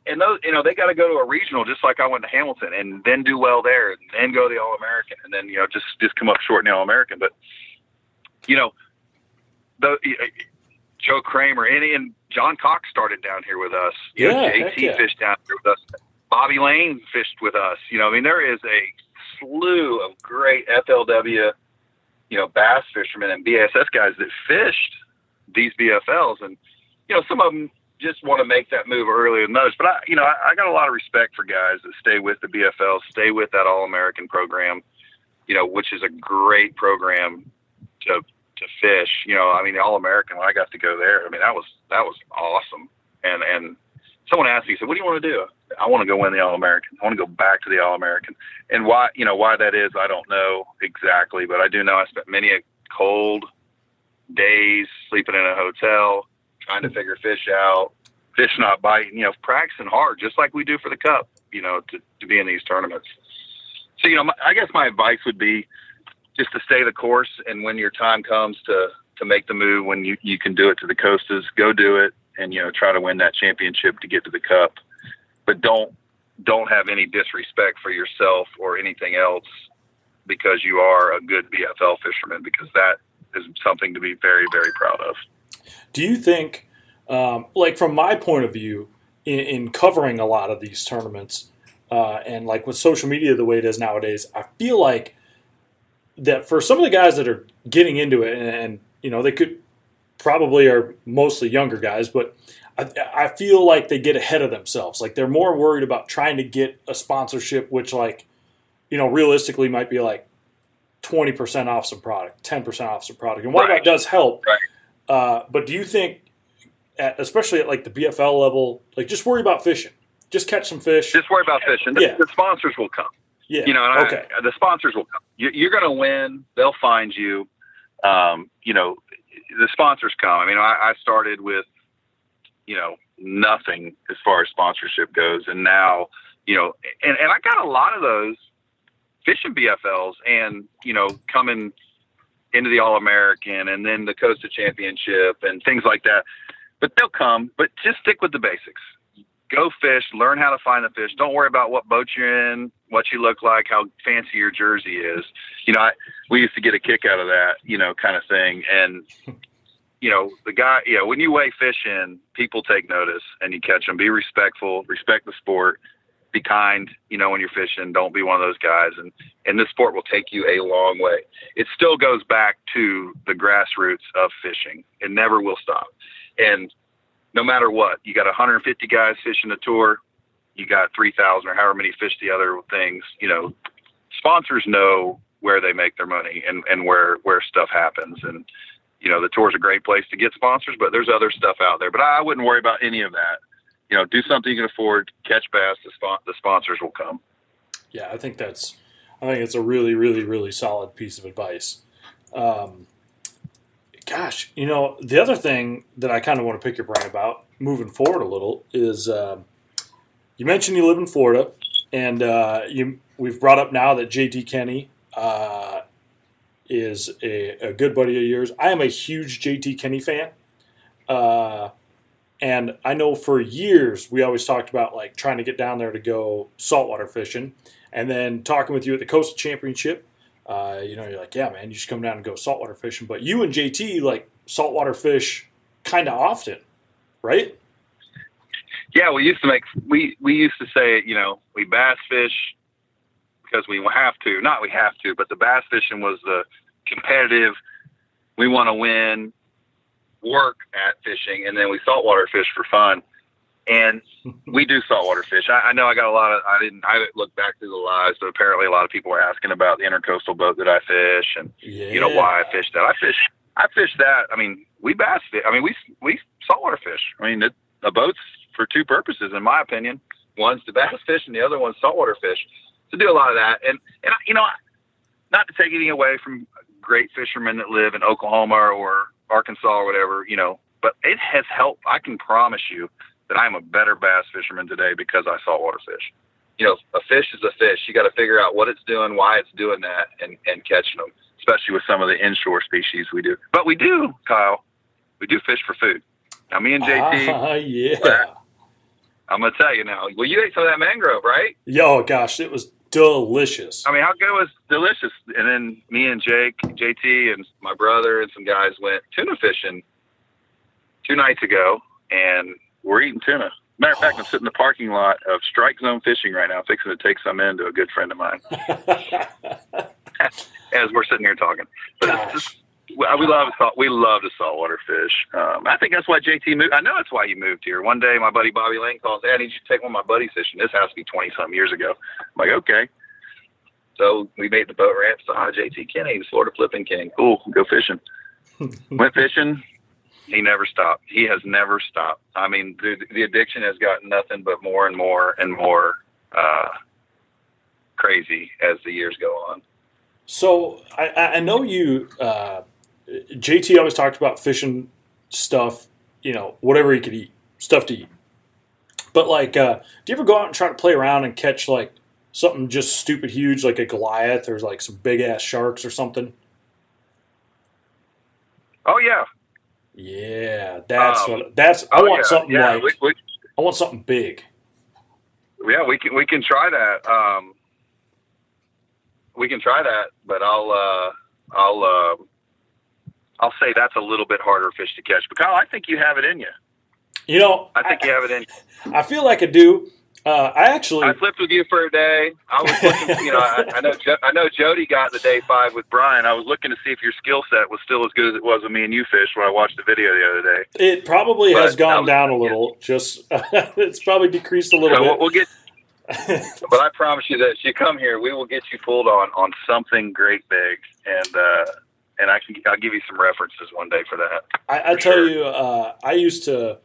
Speaker 4: and those, you know, they got to go to a regional just like I went to Hamilton, and then do well there, and then go to the All American, and then you know just just come up short in the All American. But you know, the Joe Kramer, and, and John Cox started down here with us. You
Speaker 3: Yeah, heck
Speaker 4: JT
Speaker 3: yeah.
Speaker 4: fished down here with us. Bobby Lane fished with us. You know, I mean, there is a slew of great FLW, you know, bass fishermen and BSS guys that fished these BFLs, and you know, some of them just want to make that move earlier than others. But I, you know, I, I got a lot of respect for guys that stay with the BFL, stay with that All American program. You know, which is a great program to to fish. You know, I mean, All American when I got to go there, I mean, that was that was awesome. And and someone asked me, said, "What do you want to do?" I want to go win the All American. I want to go back to the All American. And why, you know, why that is, I don't know exactly, but I do know I spent many a cold days sleeping in a hotel, trying to figure fish out, fish not biting, you know, practicing hard, just like we do for the Cup, you know, to, to be in these tournaments. So, you know, my, I guess my advice would be just to stay the course, and when your time comes to to make the move, when you you can do it to the Costas, go do it, and you know, try to win that championship to get to the Cup. But don't don't have any disrespect for yourself or anything else because you are a good BFL fisherman, because that is something to be very very proud of.
Speaker 3: Do you think, um, like from my point of view, in, in covering a lot of these tournaments, uh, and like with social media the way it is nowadays, I feel like that for some of the guys that are getting into it, and, and you know they could probably are mostly younger guys, but I, I feel like they get ahead of themselves. Like they're more worried about trying to get a sponsorship, which like you know realistically might be like twenty percent off some product, ten percent off some product, and while
Speaker 4: Right.
Speaker 3: that does help,
Speaker 4: Right.
Speaker 3: uh, but do you think, at, especially at like the BFL level, like just worry about fishing, just catch some fish.
Speaker 4: Just worry about fishing. The,
Speaker 3: Yeah.
Speaker 4: the sponsors will come.
Speaker 3: yeah.
Speaker 4: you know, and
Speaker 3: okay.
Speaker 4: I, the sponsors will come. You, you're going to win. They'll find you. Um, you know, the sponsors come. I mean, I, I started with, you know, nothing as far as sponsorship goes, and now, you know, and, and I got a lot of those fishing BFLs, and you know, coming into the All American and then the Costa Championship and things like that. But they'll come. But just stick with the basics go fish, learn how to find the fish. Don't worry about what boat you're in, what you look like, how fancy your jersey is. You know, I, we used to get a kick out of that, you know, kind of thing. And, you know, the guy, you know, when you weigh fish in, people take notice and you catch them. Be respectful, respect the sport, be kind, you know, when you're fishing. Don't be one of those guys. And, and this sport will take you a long way. It still goes back to the grassroots of fishing. It never will stop. And, no matter what. You got 150 guys fishing the tour. You got 3,000 or however many fish the other things. You know, sponsors know where they make their money and, and where, where stuff happens. And, you know, the tour's a great place to get sponsors, but there's other stuff out there. But I wouldn't worry about any of that. You know, do something you can afford, catch bass, the, spon- the sponsors will come.
Speaker 3: Yeah, I think that's I think it's a really, really, really solid piece of advice. Um, gosh, you know, the other thing that I kind of want to pick your brain about moving forward a little is um, you mentioned you live in Florida, and uh, you we've brought up now that JT Kenney uh, is a, a good buddy of yours. I am a huge JT Kenney fan. Uh, and I know for years we always talked about like trying to get down there to go saltwater fishing, and then talking with you at the Costa Championship. Uh, you know, you're like, yeah, man, you should come down and go saltwater fishing. But you and JT like saltwater fish kind of often, right?
Speaker 4: Yeah, we used to make we we used to say you know we bass fish because we have to, not we have to, but the bass fishing was the competitive. We want to win, work at fishing, and then we saltwater fish for fun. And we do saltwater fish. I, I know I got a lot of. I didn't. I didn't look back through the lives, but apparently a lot of people were asking about the intercoastal boat that I fish, and
Speaker 3: Yeah.
Speaker 4: you know why I fish that. I fish. I fish that. I mean, we bass fish. I mean, we we saltwater fish. I mean, it, a boat's for two purposes, in my opinion. One's to bass fish, and the other one's saltwater fish. To do a lot of that, and and you know, not to take anything away from great fishermen that live in Oklahoma or Arkansas or whatever, you know, but it has helped. I can promise you that I'm a better bass fisherman today because I saltwater fish. You know, a fish is a fish. You got to figure out what it's doing, why it's doing that, and and catching them. Especially with some of the inshore species we do. But we do, Kyle. We do fish for food. Now, me and JT,
Speaker 3: Ah, yeah.
Speaker 4: I'm gonna tell you now. Well, you ate some of that mangrove, right?
Speaker 3: Yo, gosh, it was delicious.
Speaker 4: I mean, how good was delicious? And then me and Jake, JT, and my brother and some guys went tuna fishing two nights ago, and we're eating tuna. Matter of fact, I'm sitting in the parking lot of Strike Zone Fishing right now, fixing to take some in to a good friend of mine as we're sitting here talking. But it's just, we love salt. We love the saltwater fish. Um, I think that's why JT moved. I know that's why he moved here. One day, my buddy Bobby Lane calls, "Hey, I need you to take one of my buddies fishing." This has to be twenty something years ago. I'm like, okay. So we made the boat ramp. So, ah, JT Kenney, the Florida flipping king. Cool, go fishing. Went fishing. He never stopped. He has never stopped. I mean, the, the addiction has gotten nothing but more and more and more uh, crazy as the years go on.
Speaker 3: So I, I know you, uh, JT always talked about fishing stuff, you know, whatever he could eat, stuff to eat. But like, uh, do you ever go out and try to play around and catch like something just stupid huge, like a Goliath or like some big ass sharks or something?
Speaker 4: Oh yeah,
Speaker 3: Yeah, that's
Speaker 4: Um,
Speaker 3: what. That's I
Speaker 4: oh,
Speaker 3: want
Speaker 4: yeah.
Speaker 3: something
Speaker 4: yeah,
Speaker 3: like
Speaker 4: we, we,
Speaker 3: I want something big.
Speaker 4: yeah, we can we can try that. Um, we can try that, but I'll uh, I'll uh, I'll say that's a little bit harder fish to catch. But Kyle, I think you have it in you.
Speaker 3: You know,
Speaker 4: I think you have it in. you.
Speaker 3: I feel like I do. Uh, I actually,
Speaker 4: I flipped with you for a day. I was looking, you know, I, I know jo- I know Jody got the day five with Brian. I was looking to see if your skill set was still as good as it was with me and you fished when I watched the video the other day.
Speaker 3: it probably has gone
Speaker 4: was-
Speaker 3: down a little. Just it's probably decreased a little
Speaker 4: So
Speaker 3: bit.
Speaker 4: we'll get, but I promise you that if you come here, we will get you pulled on on something great big, and uh, and I can I'll give you some references one day for that.
Speaker 3: I, I
Speaker 4: For
Speaker 3: tell
Speaker 4: sure.
Speaker 3: you, uh, I used to,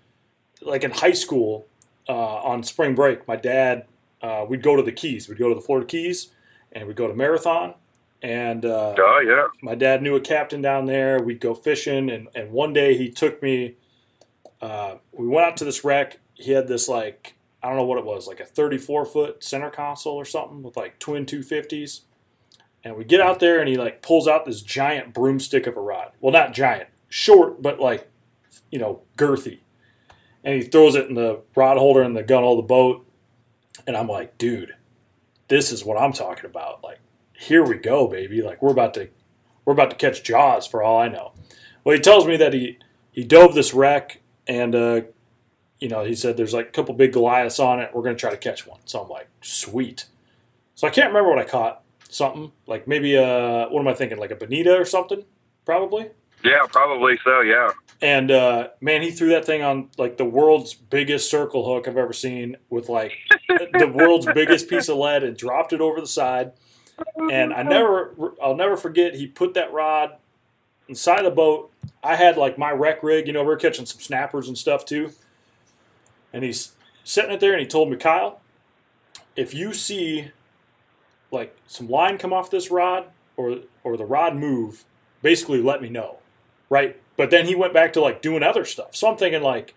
Speaker 3: like in high school, uh, on spring break, my dad, uh, we'd go to the Keys. We'd go to the Florida Keys, and we'd go to Marathon. And uh,
Speaker 4: Oh yeah,
Speaker 3: my dad knew a captain down there. We'd go fishing, and, and one day he took me. Uh, we went out to this wreck. He had this like I don't know what it was, like a 34 foot center console or something with like twin 250s. And we get out there, and he like pulls out this giant broomstick of a rod. Well, not giant, short, but like you know girthy. And he throws it in the rod holder in the gun of the boat. And I'm like, dude, this is what I'm talking about. Like, here we go, baby. Like we're about to we're about to catch jaws for all I know. Well, he tells me that he he dove this wreck and uh, you know he said there's like a couple big Goliaths on it. We're gonna try to catch one. So I'm like, sweet. So I can't remember what I caught. Something like maybe uh what am I thinking? Like a bonita or something, probably.
Speaker 4: Yeah, probably so. Yeah,
Speaker 3: And uh, man, he threw that thing on like the world's biggest circle hook I've ever seen with like the world's biggest piece of lead and dropped it over the side. And I never, I'll never forget. He put that rod inside the boat. I had like my wreck rig. You know, we are catching some snappers and stuff too. And he's sitting it there, and he told me, Kyle, if you see like some line come off this rod or or the rod move, basically let me know, right? But then he went back to like doing other stuff. So I'm thinking like,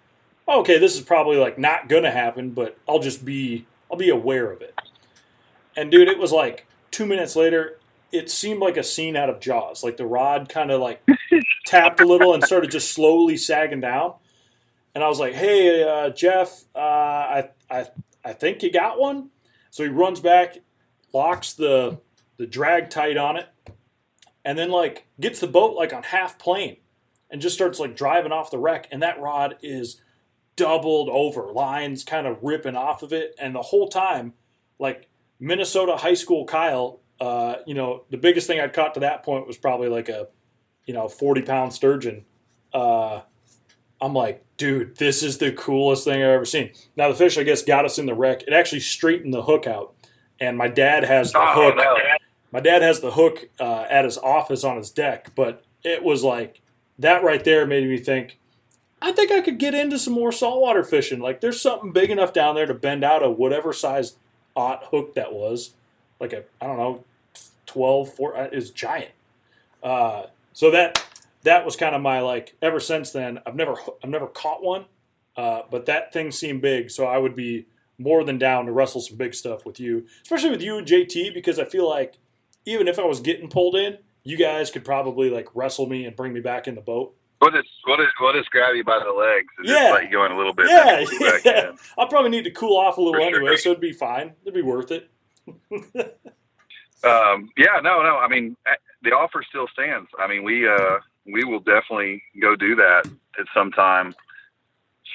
Speaker 3: oh, okay, this is probably like not gonna happen, but I'll just be I'll be aware of it. And dude, it was like two minutes later, it seemed like a scene out of Jaws. Like the rod kind of like tapped a little and started just slowly sagging down. And I was like, "Hey, uh, Jeff, uh, I, I, I think you got one." So he runs back, locks the the drag tight on it, and then like gets the boat like on half plane, and just starts like driving off the wreck. And that rod is doubled over, lines kind of ripping off of it, and the whole time, like Minnesota high school Kyle, uh, you know, the biggest thing I'd caught to that point was probably like a, you know, forty pound sturgeon. Uh, I'm like, dude, this is the coolest thing I've ever seen. Now the fish, I guess, got us in the wreck. It actually straightened the hook out, and my dad has the
Speaker 4: Oh,
Speaker 3: hook.
Speaker 4: no.
Speaker 3: My dad has the hook uh, at his office on his deck, but it was like that right there made me think. I think I could get into some more saltwater fishing. Like, there's something big enough down there to bend out of whatever size ot hook that was. Like a, I don't know, 12, 4, uh, is giant. Uh, so that that was kind of my like. Ever since then, I've never I've never caught one, uh, but that thing seemed big. So I would be more than down to wrestle some big stuff with you, especially with you and JT, because I feel like even if I was getting pulled in, you guys could probably like wrestle me and bring me back in the boat.
Speaker 4: We'll just we'll just we'll just grab you by the legs and
Speaker 3: Yeah.
Speaker 4: just let you go in a little bit.
Speaker 3: Yeah,
Speaker 4: then pull you back
Speaker 3: yeah. I'll probably need to cool off a little
Speaker 4: For sure.
Speaker 3: anyway, so it'd be fine. It'd be worth it.
Speaker 4: Um, yeah, no, no. I mean, eh, the offer still stands. I mean, we uh, we will definitely go do that at some time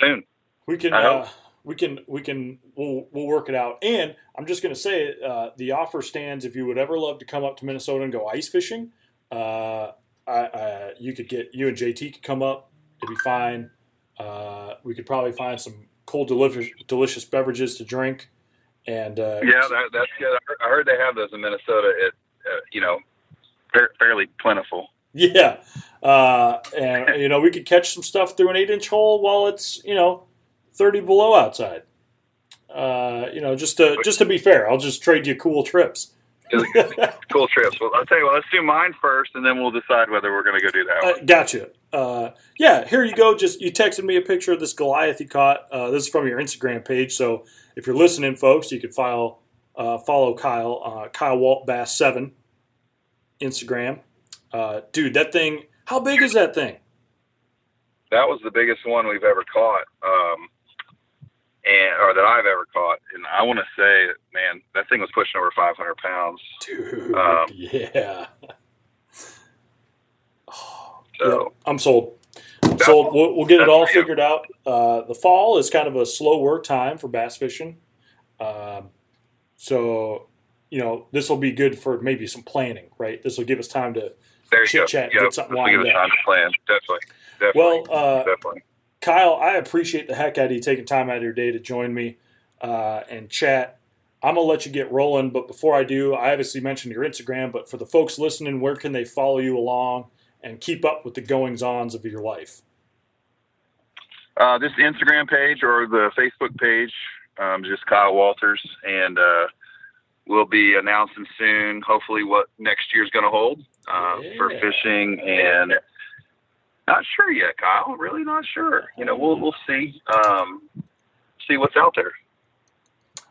Speaker 4: soon.
Speaker 3: We can, uh, we can, we can, we'll, we'll work it out. And I'm just going to say, uh, the offer stands. If you would ever love to come up to Minnesota and go ice fishing, uh, I, I, you could get you and JT could come up. It'd be fine. Uh, we could probably find some cold, delicious, delicious beverages to drink. And uh,
Speaker 4: Yeah, that, that's good. I heard- they have those in Minnesota. At uh, you know, fairly plentiful.
Speaker 3: Yeah, uh, and you know we could catch some stuff through an eight-inch hole while it's you know thirty below outside. Uh, you know, just to just to be fair, I'll just trade you cool trips.
Speaker 4: cool trips. Well, I'll tell you what. Let's do mine first, and then we'll decide whether we're going to go do that.
Speaker 3: Uh,
Speaker 4: one.
Speaker 3: gotcha. Uh, yeah, here you go. Just you texted me a picture of this Goliath you caught. Uh, this is from your Instagram page. So if you're listening, folks, you could file uh, follow Kyle uh, Kyle Walt Bass Seven Instagram. Uh, dude, that thing. How big is that thing?
Speaker 4: That was the biggest one we've ever caught, um, and or that I've ever caught. And I want to say, man, that thing was pushing over 500 pounds.
Speaker 3: Dude,
Speaker 4: Um,
Speaker 3: yeah.
Speaker 4: So
Speaker 3: I'm sold. I'm sold. We'll, we'll get it all figured out. Uh, the fall is kind of a slow work time for bass fishing. Um, so, you know, this will be good for maybe some planning, right? This will give us time to. Chit chat and
Speaker 4: Yep,
Speaker 3: get something lined up.
Speaker 4: time to plan. Definitely. Definitely.
Speaker 3: Well, uh,
Speaker 4: definitely.
Speaker 3: Kyle, I appreciate the heck out of you taking time out of your day to join me uh, and chat. I'm gonna let you get rolling, but before I do, I obviously mentioned your Instagram. But for the folks listening, where can they follow you along and keep up with the goings ons of your life?
Speaker 4: Uh, this Instagram page or the Facebook page, um, just Kyle Walters, and uh, we'll be announcing soon, hopefully, what next year's going to hold uh, for fishing. And not sure yet, Kyle. Really not sure. You know, we'll we'll see um, see what's out there.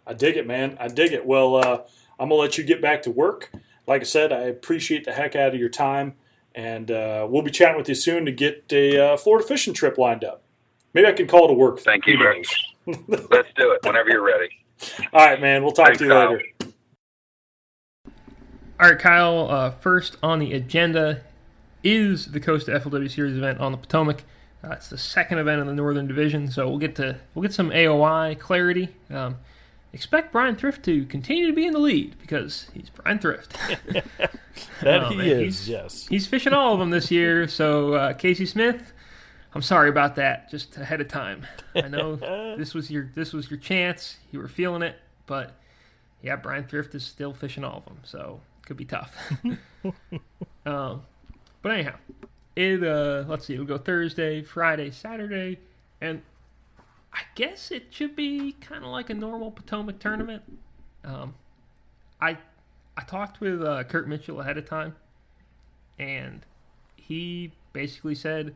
Speaker 3: I dig it, man. I dig it. Well, uh, I'm gonna let you get back to work. Like I said, I appreciate the heck out of your time, and uh, we'll be chatting with you soon to get a uh, Florida fishing trip lined up. Maybe I can call it a work.
Speaker 4: Thank you
Speaker 3: Who
Speaker 4: very
Speaker 3: knows?
Speaker 4: Let's do it whenever you're ready.
Speaker 3: All right, man. We'll talk
Speaker 4: Thanks,
Speaker 3: to you
Speaker 4: Kyle.
Speaker 3: later.
Speaker 1: All right, Kyle. Uh, first on the agenda is the Costa FLW Series event on the Potomac. Uh, it's the second event in the Northern Division, so we'll get to we'll get some AOY clarity. Um, expect Bryan Thrift to continue to be in the lead because he's Bryan Thrift.
Speaker 2: That
Speaker 1: Oh,
Speaker 2: he
Speaker 1: man,
Speaker 2: is,
Speaker 1: he's-
Speaker 2: yes.
Speaker 1: he's fishing all of them this year. So uh, Casey Smith, I'm sorry about that. Just ahead of time. I know this was your this was your chance. You were feeling it, but yeah, Bryan Thrift is still fishing all of them. So it could be tough. um, but anyhow, it uh, let's see. It'll go Thursday, Friday, Saturday, and I guess it should be kind of like a normal Potomac tournament. Um, I I talked with uh, Kurt Mitchell ahead of time, and he basically said,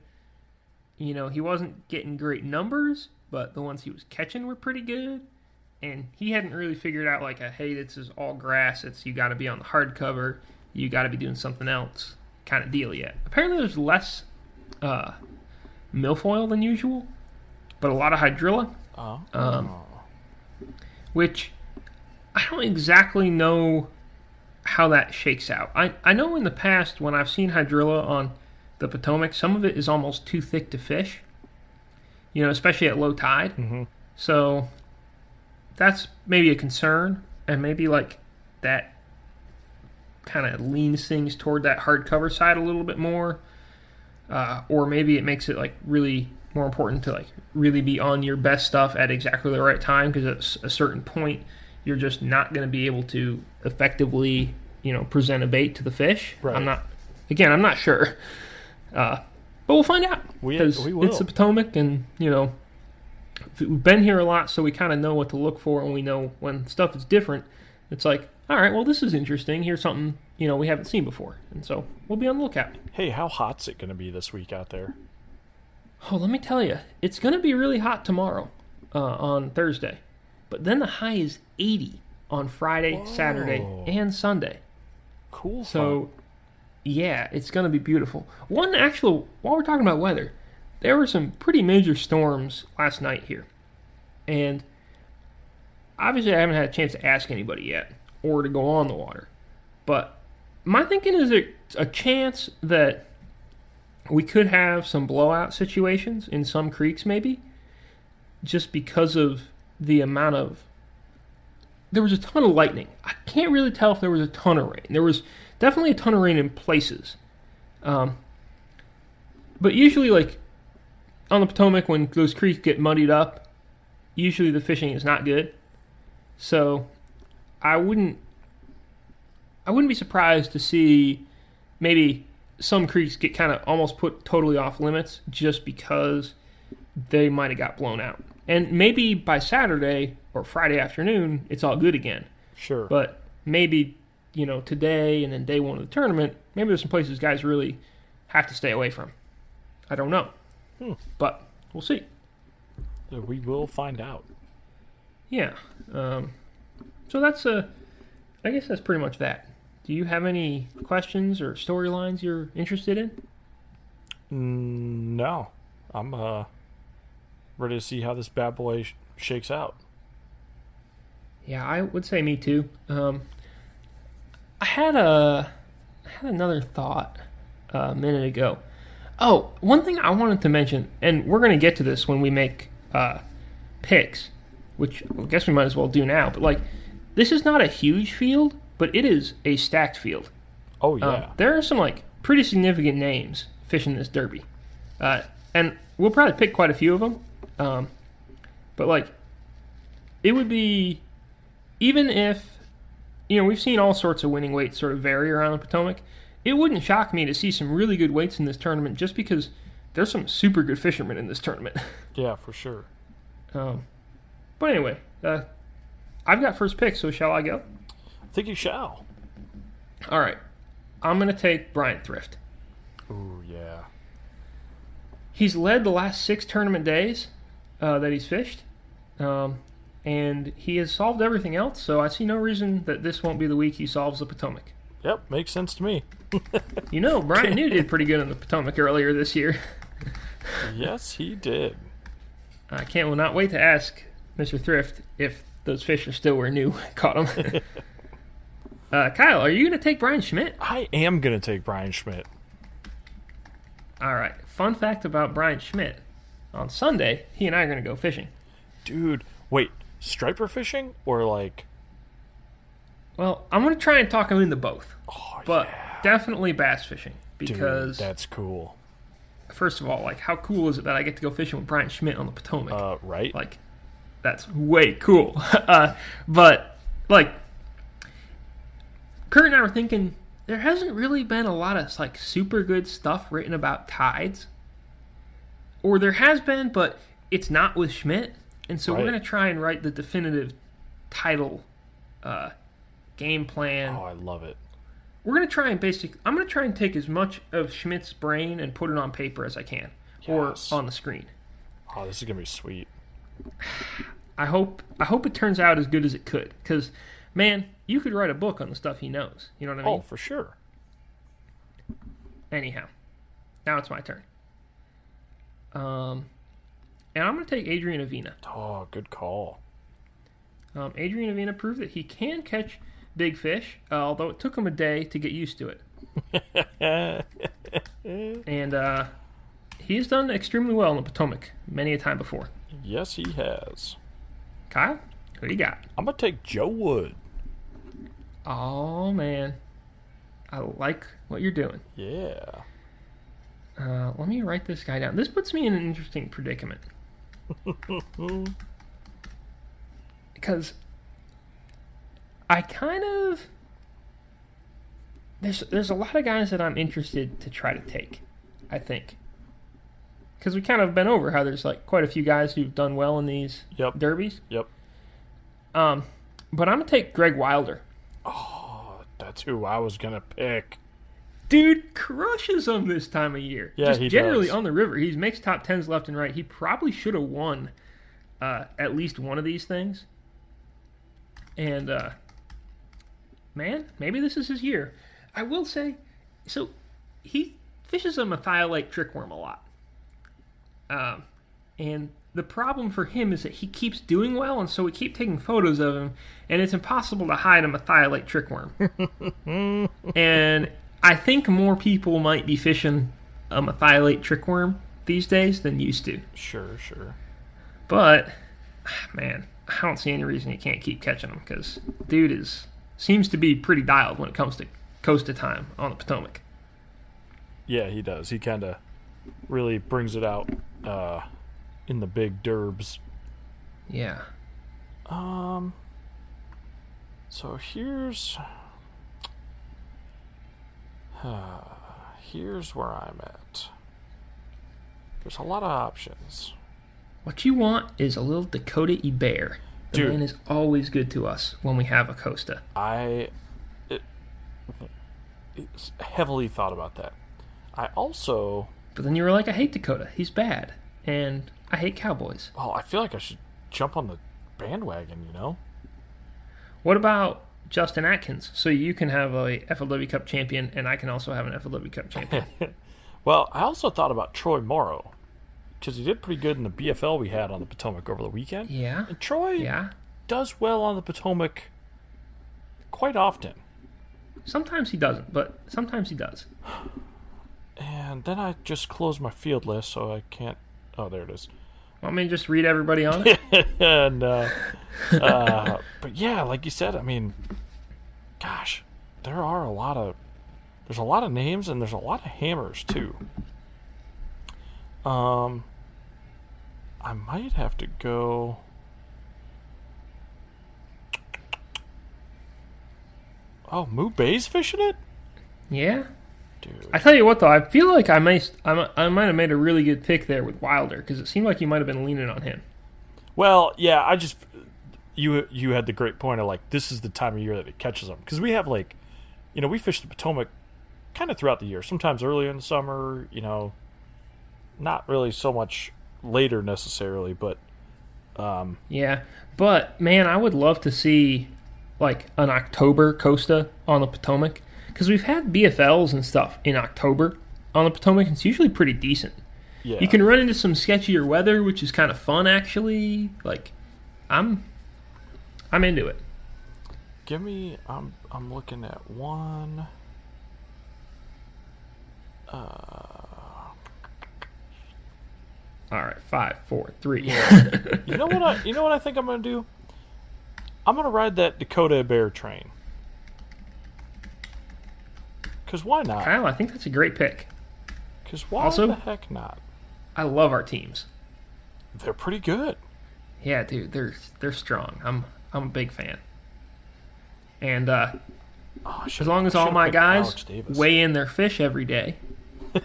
Speaker 1: you know, he wasn't getting great numbers, but the ones he was catching were pretty good. And he hadn't really figured out like a hey, this is all grass. It's you got to be on the hard cover. You got to be doing something else kind of deal yet. Apparently, there's less uh, milfoil than usual, but a lot of hydrilla
Speaker 2: Oh.
Speaker 1: Um, which I don't exactly know how that shakes out. I, I know in the past when I've seen hydrilla on the Potomac, some of it is almost too thick to fish, you know, especially at low tide.
Speaker 2: Mhm.
Speaker 1: So that's maybe a concern, and maybe like that kind of leans things toward that hardcover side a little bit more. Uh, or maybe it makes it like really more important to like really be on your best stuff at exactly the right time because at a certain point you're just not going to be able to effectively you know present a bait to the fish.
Speaker 2: Right.
Speaker 1: I'm not again I'm not sure, uh, but we'll find out
Speaker 2: We-
Speaker 1: because
Speaker 2: we will.
Speaker 1: it's the Potomac and you know we've been here a lot so we kind of know what to look for and we know when stuff is different. It's like all right well this is interesting here's something you know we haven't seen before and so we'll be on the lookout.
Speaker 2: Hey, how hot's it going to be this week out there?
Speaker 1: Oh, let me tell you, it's going to be really hot tomorrow uh, on Thursday. But then the high is 80 on Friday, Saturday, and Sunday.
Speaker 2: Cool.
Speaker 1: So, yeah, it's going to be beautiful. One actual, while we're talking about weather, there were some pretty major storms last night here. And obviously, I haven't had a chance to ask anybody yet or to go on the water. But my thinking is a, a chance that we could have some blowout situations in some creeks, maybe, just because of the amount of. There was a ton of lightning. I can't really tell if there was a ton of rain. There was definitely a ton of rain in places. Um, but usually, like on the Potomac, when those creeks get muddied up, usually the fishing is not good. So I wouldn't. I wouldn't be surprised to see maybe some creeks get kind of almost put totally off limits just because they might have got blown out. And maybe by Saturday or Friday afternoon, it's all good again.
Speaker 2: sure.
Speaker 1: But maybe, you know, today and then day one of the tournament, maybe there's some places guys really have to stay away from. I don't know.
Speaker 2: Hmm.
Speaker 1: But we'll see.
Speaker 2: We will find out.
Speaker 1: Yeah. Um, so that's a, I guess that's pretty much that. Do you have any questions or storylines you're interested in?
Speaker 2: Mm, no, I'm uh ready to see how this bad boy sh- shakes out.
Speaker 1: Yeah, I would say me too. Um, I had a I had another thought uh, a minute ago. Oh, one thing I wanted to mention, and we're going to get to this when we make uh, picks, which I guess we might as well do now. But like, this is not a huge field, but it is a stacked field.
Speaker 2: Oh
Speaker 1: Um,
Speaker 2: yeah,
Speaker 1: there are some like pretty significant names fishing this derby, uh, and we'll probably pick quite a few of them. Um, but like, it would be even if you know we've seen all sorts of winning weights sort of vary around the Potomac. It wouldn't shock me to see some really good weights in this tournament just because there's some super good fishermen in this tournament.
Speaker 2: yeah, for sure.
Speaker 1: um, but anyway, uh, I've got first pick, so shall I go?
Speaker 2: I think you shall.
Speaker 1: All right, I'm gonna take Bryan Thrift.
Speaker 2: Oh, yeah.
Speaker 1: He's led the last six tournament days uh, that he's fished, um, and he has solved everything else. So I see no reason that this won't be the week he solves the Potomac.
Speaker 2: Yep, makes sense to me.
Speaker 1: You know, Bryan New did pretty good in the Potomac earlier this year.
Speaker 2: yes, he did.
Speaker 1: I can't will not wait to ask Mr. Thrift if those fish are still where New caught them. uh, Kyle, are you going to take Bryan Schmidt?
Speaker 2: I am gonna take Bryan Schmidt.
Speaker 1: All right. Fun fact about Bryan Schmidt: on Sunday, he and I are going to go fishing.
Speaker 2: Dude, wait, striper fishing or like?
Speaker 1: Well, I'm going to try and talk him into both.
Speaker 2: Oh
Speaker 1: but
Speaker 2: yeah,
Speaker 1: definitely bass fishing
Speaker 2: dude,
Speaker 1: because
Speaker 2: that's cool.
Speaker 1: first of all, like how cool is it that I get to go fishing with Bryan Schmidt on the Potomac?
Speaker 2: Uh, right?
Speaker 1: like that's way cool. uh, but like Kurt and I were thinking there hasn't really been a lot of like super good stuff written about tides. Or there has been, but it's not with Schmidt. And so we're gonna try and write the definitive title uh, game plan
Speaker 2: oh, I love it.
Speaker 1: we're gonna try and basic. I'm gonna try and take as much of Schmidt's brain and put it on paper as I can,
Speaker 2: Yes.
Speaker 1: or on the screen.
Speaker 2: Oh, this is gonna be sweet.
Speaker 1: I hope I hope it turns out as good as it could. Because, man, you could write a book on the stuff he knows. You know what I mean?
Speaker 2: Oh, for sure.
Speaker 1: Anyhow, now it's my turn. Um, and I'm gonna take Adrian Avina.
Speaker 2: Oh, good call.
Speaker 1: Um, Adrian Avina proved that he can catch big fish, uh, although it took him a day to get used to it. and uh, he's done extremely well in the Potomac many a time before.
Speaker 2: Yes, he has.
Speaker 1: Kyle, who you got?
Speaker 2: I'm gonna take Joe Wood.
Speaker 1: Oh man, I like what you're doing.
Speaker 2: Yeah.
Speaker 1: Uh, let me write this guy down. This puts me in an interesting predicament. because I kind of there's there's a lot of guys that I'm interested to try to take. I think because we kind of been over how there's like quite a few guys who've done well in these
Speaker 3: Yep.
Speaker 1: derbies.
Speaker 3: Yep.
Speaker 1: Um, but I'm gonna take Greg Wilder.
Speaker 3: Oh, that's who I was gonna pick.
Speaker 1: Dude crushes them this time of year.
Speaker 3: Yeah,
Speaker 1: Just
Speaker 3: he
Speaker 1: generally
Speaker 3: does.
Speaker 1: on the river. He makes top tens left and right. He probably should have won uh, at least one of these things. And uh, man, maybe this is his year. I will say, so he fishes a methiolate trickworm a lot. Um, and the problem for him is that he keeps doing well, and so we keep taking photos of him, and it's impossible to hide a methylate trickworm. and I think more people might be fishing a methylate trickworm these days than used to.
Speaker 3: Sure, sure.
Speaker 1: But man, I don't see any reason he can't keep catching them because dude is seems to be pretty dialed when it comes to Costa time on the Potomac.
Speaker 3: Yeah, he does. He kind of really brings it out uh, in the big derbs.
Speaker 1: Yeah.
Speaker 3: Um. So here's. here's where I'm at. There's a lot of options.
Speaker 1: What you want is a little Dakota Ebare. The
Speaker 3: Dude.
Speaker 1: man is always good to us when we have a Costa.
Speaker 3: I it, it's heavily thought about that. I also,
Speaker 1: But then you were like, I hate Dakota. He's bad. And I hate cowboys.
Speaker 3: well, I feel like I should jump on the bandwagon. You know,
Speaker 1: What about Justin Atkins? So you can have a FLW Cup champion and I can also have an FLW Cup champion.
Speaker 3: Well, I also thought about Troy Morrow because he did pretty good in the BFL we had on the Potomac over the weekend.
Speaker 1: yeah.
Speaker 3: And Troy
Speaker 1: Yeah.
Speaker 3: does well on the Potomac quite often.
Speaker 1: Sometimes he doesn't, but sometimes he does.
Speaker 3: And then I just closed my field list, so I can't. Oh, there it is.
Speaker 1: Want me to just read everybody on it?
Speaker 3: and uh, uh, but yeah, like you said, I mean, gosh, there are a lot of there's a lot of names and there's a lot of hammers too. Um, I might have to go. Oh, Moo Bay's fishing it,
Speaker 1: yeah.
Speaker 3: Dude.
Speaker 1: I tell you what, though, I feel like I may, I, might have made a really good pick there with Wilder because it seemed like you might have been leaning on him.
Speaker 3: Well, yeah, I just you you had the great point of like this is the time of year that it catches them because we have like, you know, we fish the Potomac kind of throughout the year. Sometimes early in the summer, you know, not really so much later necessarily, but um,
Speaker 1: Yeah, but man, I would love to see like an October Costa on the Potomac because we've had BFLs and stuff in October on the Potomac. It's usually pretty decent.
Speaker 3: yeah,
Speaker 1: You can run into some sketchier weather, which is kind of fun actually. Like, I'm, I'm into it.
Speaker 3: give me. I'm I'm looking at one.
Speaker 1: Uh, All right, five, four, three.
Speaker 3: You know what I you know what I think I'm gonna do. I'm gonna ride that Dakota Bear train. Cause why not?
Speaker 1: Kyle, I think that's a great pick.
Speaker 3: Cause why
Speaker 1: Also-
Speaker 3: the heck not?
Speaker 1: I love our teams.
Speaker 3: They're pretty good.
Speaker 1: Yeah, dude, they're they're strong. I'm I'm a big fan. And uh,
Speaker 3: Oh,
Speaker 1: as long as all my guys weigh in their fish every day,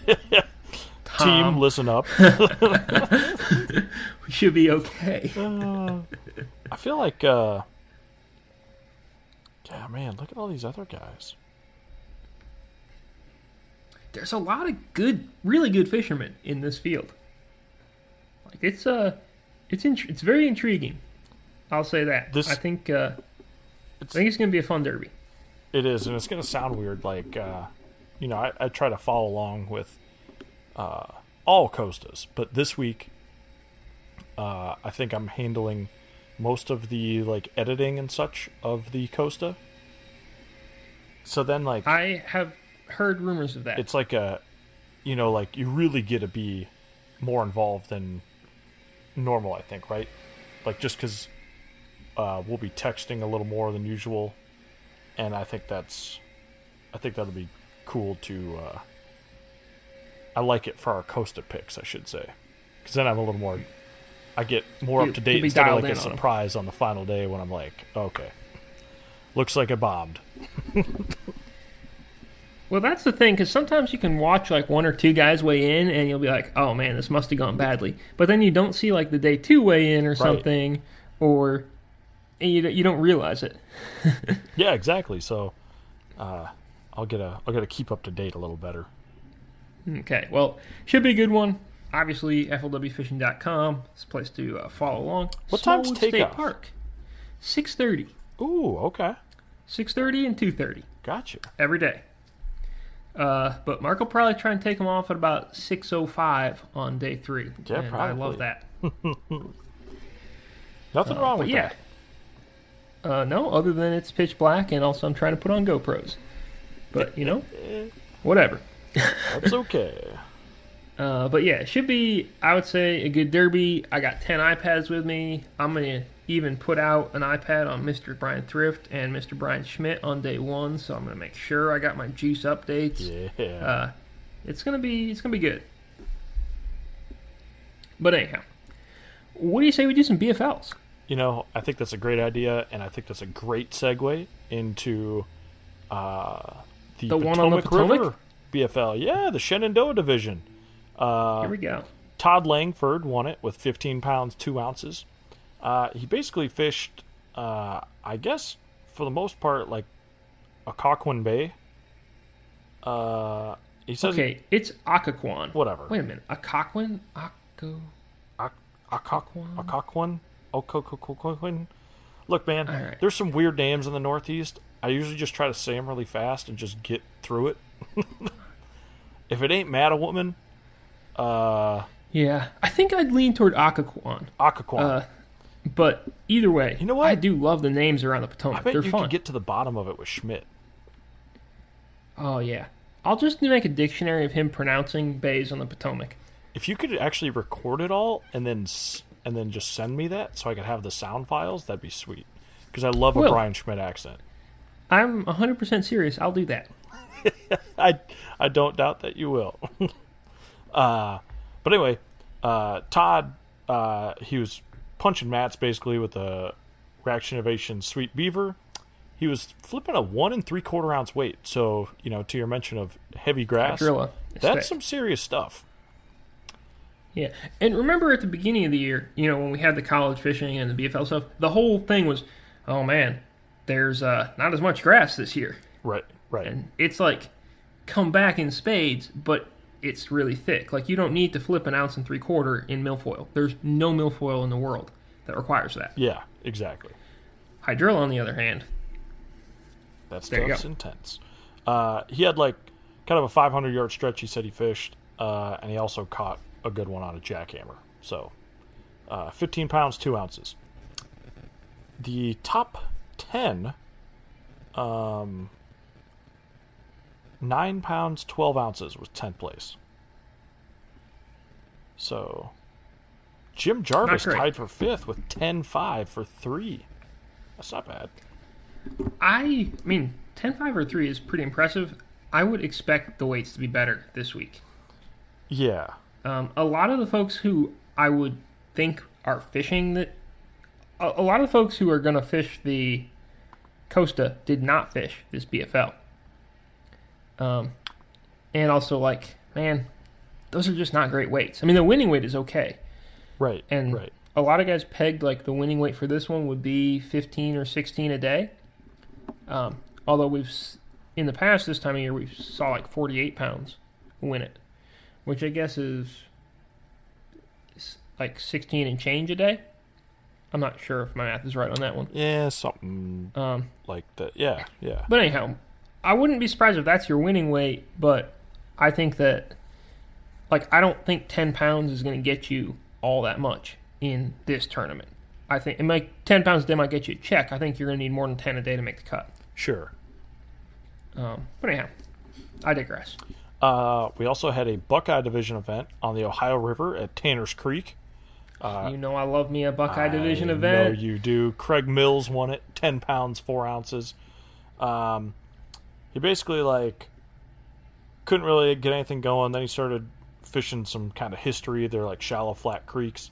Speaker 3: team, listen up.
Speaker 1: we should be okay.
Speaker 3: I feel like, uh, yeah, man, look at all these other guys.
Speaker 1: There's a lot of good, really good fishermen in this field. Like it's uh, it's int- it's very intriguing. I'll say that.
Speaker 3: This-
Speaker 1: I think uh, I think it's gonna be a fun derby.
Speaker 3: it is, and it's gonna sound weird. Like, uh, you know, I, I try to follow along with uh, all Costas, but this week, uh, I think I'm handling most of the like editing and such of the Costa. So then, like,
Speaker 1: I have heard rumors of that.
Speaker 3: it's like a you know like you really get to be more involved than normal i think right like just because uh, we'll be texting a little more than usual and i think that's i think that'll be cool to uh, I like it for our Costa picks, I should say, because then I'm a little more. I get more
Speaker 1: You-
Speaker 3: up to date instead of like a
Speaker 1: in on 'em.
Speaker 3: surprise on the final day when I'm like, okay, looks like it bombed.
Speaker 1: Well, that's the thing, because sometimes you can watch like one or two guys weigh in, and you'll be like, "Oh man, this must have gone badly." But then you don't see like the day two weigh in or something, or and you you don't realize it.
Speaker 3: Yeah, exactly. So, uh, I'll get a I'll get a keep up to date a little better.
Speaker 1: Okay, well, should be a good one. Obviously, flwfishing.com is a place to uh, follow along.
Speaker 3: What time's
Speaker 1: Smallwood State
Speaker 3: takeoff?
Speaker 1: Park? Six thirty.
Speaker 3: Ooh, okay,
Speaker 1: Six thirty and two thirty
Speaker 3: gotcha.
Speaker 1: every day. Uh, but Mark will probably try and take them off at about six oh five on day three.
Speaker 3: Yeah,
Speaker 1: and I love that.
Speaker 3: Nothing wrong
Speaker 1: But
Speaker 3: with
Speaker 1: yeah.
Speaker 3: that.
Speaker 1: Uh, no, other than it's pitch black, and also I'm trying to put on GoPros. But you know, whatever.
Speaker 3: That's okay.
Speaker 1: Uh, but yeah, it should be, I would say, a good derby. I got 10 iPads with me. I'm going to even put out an iPad on Mr. Bryan Thrift and Mr. Bryan Schmidt on day one, so I'm going to make sure I got my juice updates.
Speaker 3: Yeah.
Speaker 1: Uh, it's going to be it's to be good. But anyhow, what do you say we do some BFLs?
Speaker 3: You know, I think that's a great idea, and I think that's a great segue into uh, the,
Speaker 1: The one on the Potomac?
Speaker 3: River BFL. Yeah, the Shenandoah division. Uh,
Speaker 1: Here we go.
Speaker 3: Todd Langford won it with 15 pounds 2 ounces. Uh, he basically fished, uh, I guess, for the most part, like a Coquin Bay. Uh, he says
Speaker 1: Okay, it's Occoquan.
Speaker 3: whatever.
Speaker 1: Wait a minute. A Coquin? Occo.
Speaker 3: a Coquin, a Coquin, Coquin. Look, man,
Speaker 1: right.
Speaker 3: there's some weird names in the Northeast. I usually just try to say them really fast and just get through it. if it ain't Mattawoman, uh,
Speaker 1: Yeah, I think I'd lean toward Occoquan.
Speaker 3: Occoquan.
Speaker 1: Uh, but either way,
Speaker 3: You know what?
Speaker 1: I do love the names around the Potomac.
Speaker 3: I bet
Speaker 1: They're
Speaker 3: you
Speaker 1: fun.
Speaker 3: could get to the bottom of it with Schmidt.
Speaker 1: oh yeah, I'll just make a dictionary of him pronouncing bays on the Potomac.
Speaker 3: If you could actually record it all and then and then just send me that so I could have the sound files, that'd be sweet. Because I love a
Speaker 1: Will.
Speaker 3: Bryan Schmidt accent.
Speaker 1: I'm 100% serious. I'll do that.
Speaker 3: I I don't doubt that you will. uh, but anyway, uh, Todd uh, he was punching mats basically with a reaction innovation sweet beaver. He was flipping a one and three quarter ounce weight. So you know, to your mention of heavy grass, that's some serious stuff.
Speaker 1: Yeah, and remember at the beginning of the year, you know, when we had the college fishing and the BFL stuff, the whole thing was, oh man, there's uh, not as much grass this year,
Speaker 3: Right, right.
Speaker 1: and it's like come back in spades, but it's really thick. Like you don't need to flip an ounce and three quarter in milfoil. There's no milfoil in the world that requires that.
Speaker 3: yeah, exactly.
Speaker 1: Hydrilla, on the other hand,
Speaker 3: That stuff's intense. Uh, he had like kind of a 500 yard stretch. He said he fished, uh, and he also caught a good one on a jackhammer. So, uh, 15 pounds, two ounces. The top 10, um, nine pounds, 12 ounces was 10th place. So, Jim Jarvis tied for fifth with 10 5 for three. That's not bad.
Speaker 1: I mean, 10 5 or 3 is pretty impressive. I would expect the weights to be better this week.
Speaker 3: Yeah.
Speaker 1: Um, a lot of the folks who I would think are fishing that, a, a lot of folks who are going to fish the Costa did not fish this BFL. Um, and also, like, man, those are just not great weights. I mean, the winning weight is okay.
Speaker 3: Right.
Speaker 1: And
Speaker 3: right.
Speaker 1: a lot of guys pegged like the winning weight for this one would be 15 or 16 a day. Um, although we've in the past this time of year we saw like 48 pounds win it, which I guess is like 16 and change a day. I'm not sure if my math is right on that one.
Speaker 3: Yeah, something
Speaker 1: Um,
Speaker 3: like that. Yeah, yeah.
Speaker 1: but anyhow, I wouldn't be surprised if that's your winning weight, but I think that, like, I don't think 10 pounds is going to get you all that much in this tournament. I think it might 10 pounds a day might get you a check. I think you're going to need more than 10 a day to make the cut.
Speaker 3: Sure.
Speaker 1: Um, but anyhow, I digress.
Speaker 3: Uh, we also had a Buckeye Division event on the Ohio River at Tanner's Creek.
Speaker 1: you know, I love me a Buckeye Division
Speaker 3: I
Speaker 1: event.
Speaker 3: know you do. Craig Mills won it, ten pounds four ounces. Um, he basically like couldn't really get anything going. Then he started fishing some kind of history. They're like shallow, flat creeks,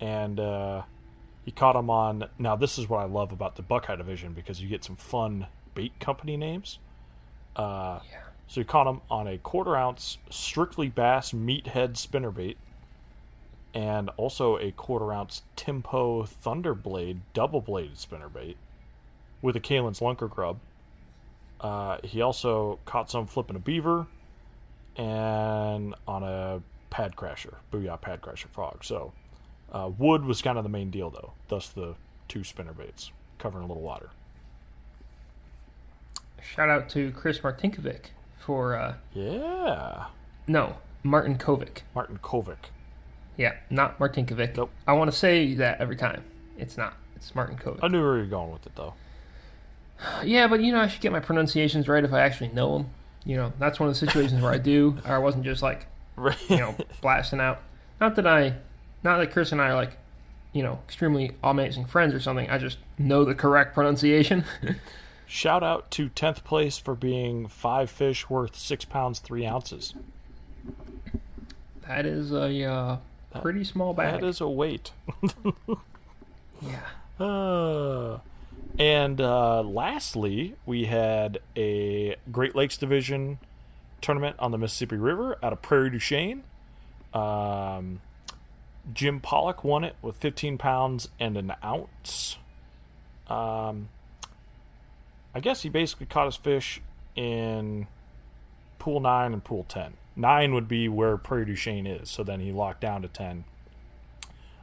Speaker 3: and uh, he caught them on. Now, this is what I love about the Buckeye division because you get some fun bait company names. Uh,
Speaker 1: Yeah.
Speaker 3: so he caught him on a quarter ounce strictly bass meathead spinnerbait, and also a quarter ounce Timpo Thunderblade double bladed spinnerbait with a Kalin's Lunker grub. Uh, he also caught some flipping a beaver and on a pad crasher, booyah pad crasher frog. So uh, wood was kind of the main deal, though. Thus the two spinner baits covering a little water.
Speaker 1: Shout out to Chris Martinkovic for uh,
Speaker 3: Yeah,
Speaker 1: no Martin Kovic.
Speaker 3: Martin Kovic.
Speaker 1: Yeah, not Martinkovic.
Speaker 3: Nope.
Speaker 1: I want to say that every time. It's not. It's Martin Kovic.
Speaker 3: I knew where you were going with it, though.
Speaker 1: Yeah, but you know, I should get my pronunciations right if I actually know them. You know, that's one of the situations where I do. Or I wasn't just like,
Speaker 3: Right.
Speaker 1: you know, blasting out. Not that I, not that Chris and I are like, you know, extremely amazing friends or something. I just know the correct pronunciation.
Speaker 3: Shout out to 10th place for being five fish worth six pounds, three ounces.
Speaker 1: that is a uh, pretty small bag.
Speaker 3: That is a weight.
Speaker 1: yeah.
Speaker 3: Uh, and uh, lastly, we had a Great Lakes Division tournament on the Mississippi River out of Prairie du Chien. Um, Jim Pollock won it with 15 pounds and an ounce. Um, I guess he basically caught his fish in pool 9 and pool 10. 9 would be where Prairie du Chien is, so then he locked down to 10.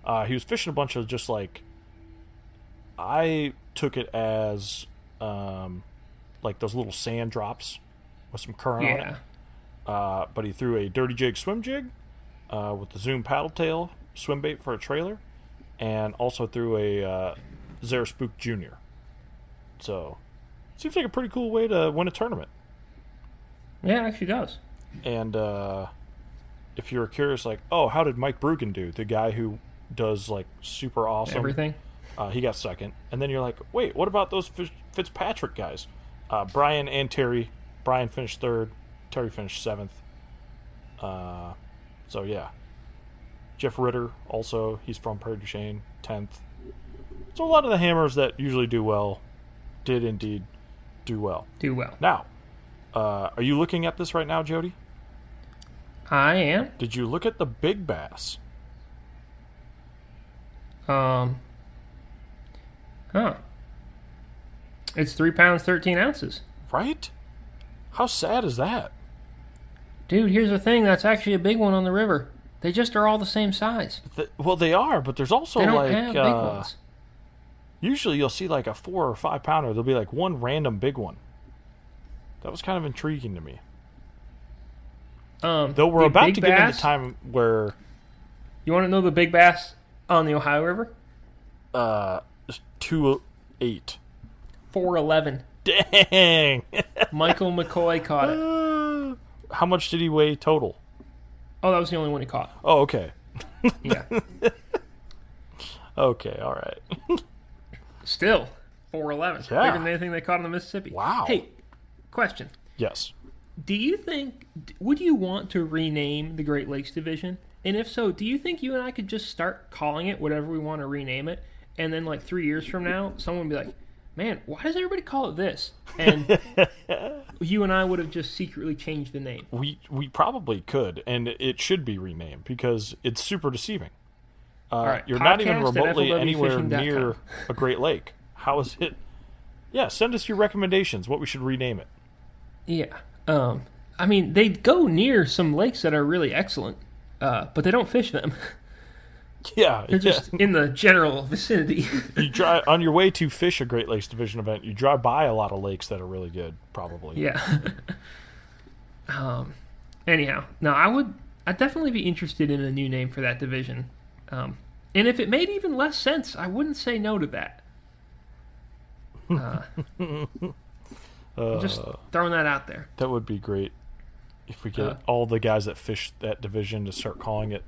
Speaker 3: Uh, he was fishing a bunch of just like I took it as um, like those little sand drops with some current on it.
Speaker 1: Yeah.
Speaker 3: Uh, but he threw a dirty jig swim jig uh, with the zoom paddle tail swim bait for a trailer, and also threw a uh, Zara Spook Junior. So seems like a pretty cool way to win a tournament.
Speaker 1: Yeah, it actually does.
Speaker 3: And uh, if you're curious, like, oh, how did Mike Brugan do? The guy who does like super awesome
Speaker 1: Everything.
Speaker 3: Uh, he got second, and then you're like, wait, what about those Fitzpatrick guys? Uh, Brian and Terry. Brian finished third. Terry finished seventh. Uh, so yeah, Jeff Ritter also. He's from Prairie du Chien, tenth. So a lot of the hammers that usually do well did indeed do well.
Speaker 1: Do well.
Speaker 3: Now, uh, are you looking at this right now, Jody?
Speaker 1: I am.
Speaker 3: Did you look at the big bass?
Speaker 1: Um. Huh. It's three pounds thirteen ounces,
Speaker 3: Right? How sad is that?
Speaker 1: dude. Here's the thing. That's actually a big one on the river. They just are all the same size.
Speaker 3: Th- well, they are, but there's also like uh,
Speaker 1: ones.
Speaker 3: Usually you'll see like a four or five pounder. There'll be like one random big one. That was kind of intriguing to me.
Speaker 1: Um,
Speaker 3: Though we're about to get into
Speaker 1: bass-
Speaker 3: time where
Speaker 1: You want to know the big bass on the Ohio River?
Speaker 3: uh two eight.
Speaker 1: Four eleven.
Speaker 3: Dang.
Speaker 1: Michael McCoy caught it.
Speaker 3: Uh, How much did he weigh total?
Speaker 1: Oh, that was the only one he caught.
Speaker 3: Oh, okay.
Speaker 1: Yeah.
Speaker 3: Okay, all right.
Speaker 1: Still, four eleven.
Speaker 3: Yeah.
Speaker 1: Bigger than anything they caught in the Mississippi.
Speaker 3: Wow.
Speaker 1: Hey, question.
Speaker 3: yes.
Speaker 1: Do you think would you want to rename the Great Lakes Division? And if so, do you think you and I could just start calling it whatever we want to rename it, and then like three years from now, someone would be like, "Man, why does everybody call it this?" And you and I would have just secretly changed the name.
Speaker 3: We we probably could, and it should be renamed because it's super deceiving. Uh,
Speaker 1: right,
Speaker 3: you're not even remotely anywhere near a Great Lake. How is it? Yeah, send us your recommendations. What we should rename it.
Speaker 1: Yeah. Um. I mean, they go near some lakes that are really excellent, uh, but they don't fish them.
Speaker 3: Yeah,
Speaker 1: They're
Speaker 3: yeah.
Speaker 1: just in the general vicinity.
Speaker 3: you drive on your way to fish a Great Lakes Division event. You drive by a lot of lakes that are really good. Probably.
Speaker 1: Yeah. um. Anyhow, no, I would. I'd definitely be interested in a new name for that division. Um, and if it made even less sense, I wouldn't say no to that. Uh,
Speaker 3: Uh,
Speaker 1: just throwing that out there.
Speaker 3: that would be great if we get
Speaker 1: Uh,
Speaker 3: all the guys that fish that division to start calling it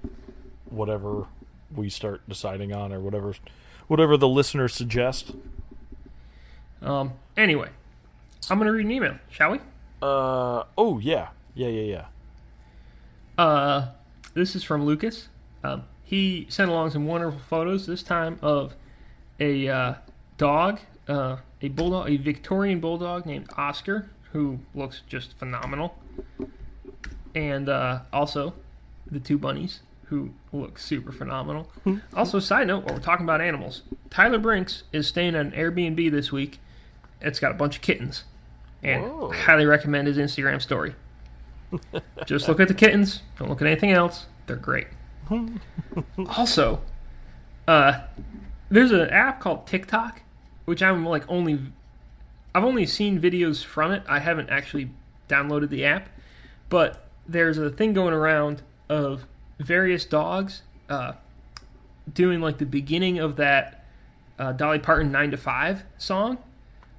Speaker 3: whatever we start deciding on, or whatever, whatever the listeners suggest.
Speaker 1: Um. Anyway, I'm gonna read an email. Shall we?
Speaker 3: Uh oh yeah yeah yeah yeah.
Speaker 1: Uh, this is from Lucas. Um, he sent along some wonderful photos. This time of a uh, dog, uh, a bulldog, a Victorian bulldog named Oscar, who looks just phenomenal, and uh, also the two bunnies who looks super phenomenal. also, side note, while we're talking about animals, Tyler Brinks is staying at an Airbnb this week. It's got a bunch of kittens, and
Speaker 3: Whoa.
Speaker 1: I highly recommend his Instagram story. Just look at the kittens. Don't look at anything else. They're great. also, uh, there's an app called TikTok, which I'm like only, I've only seen videos from it. I haven't actually downloaded the app, but there's a thing going around of various dogs uh, doing like the beginning of that uh, Dolly Parton "Nine to Five song,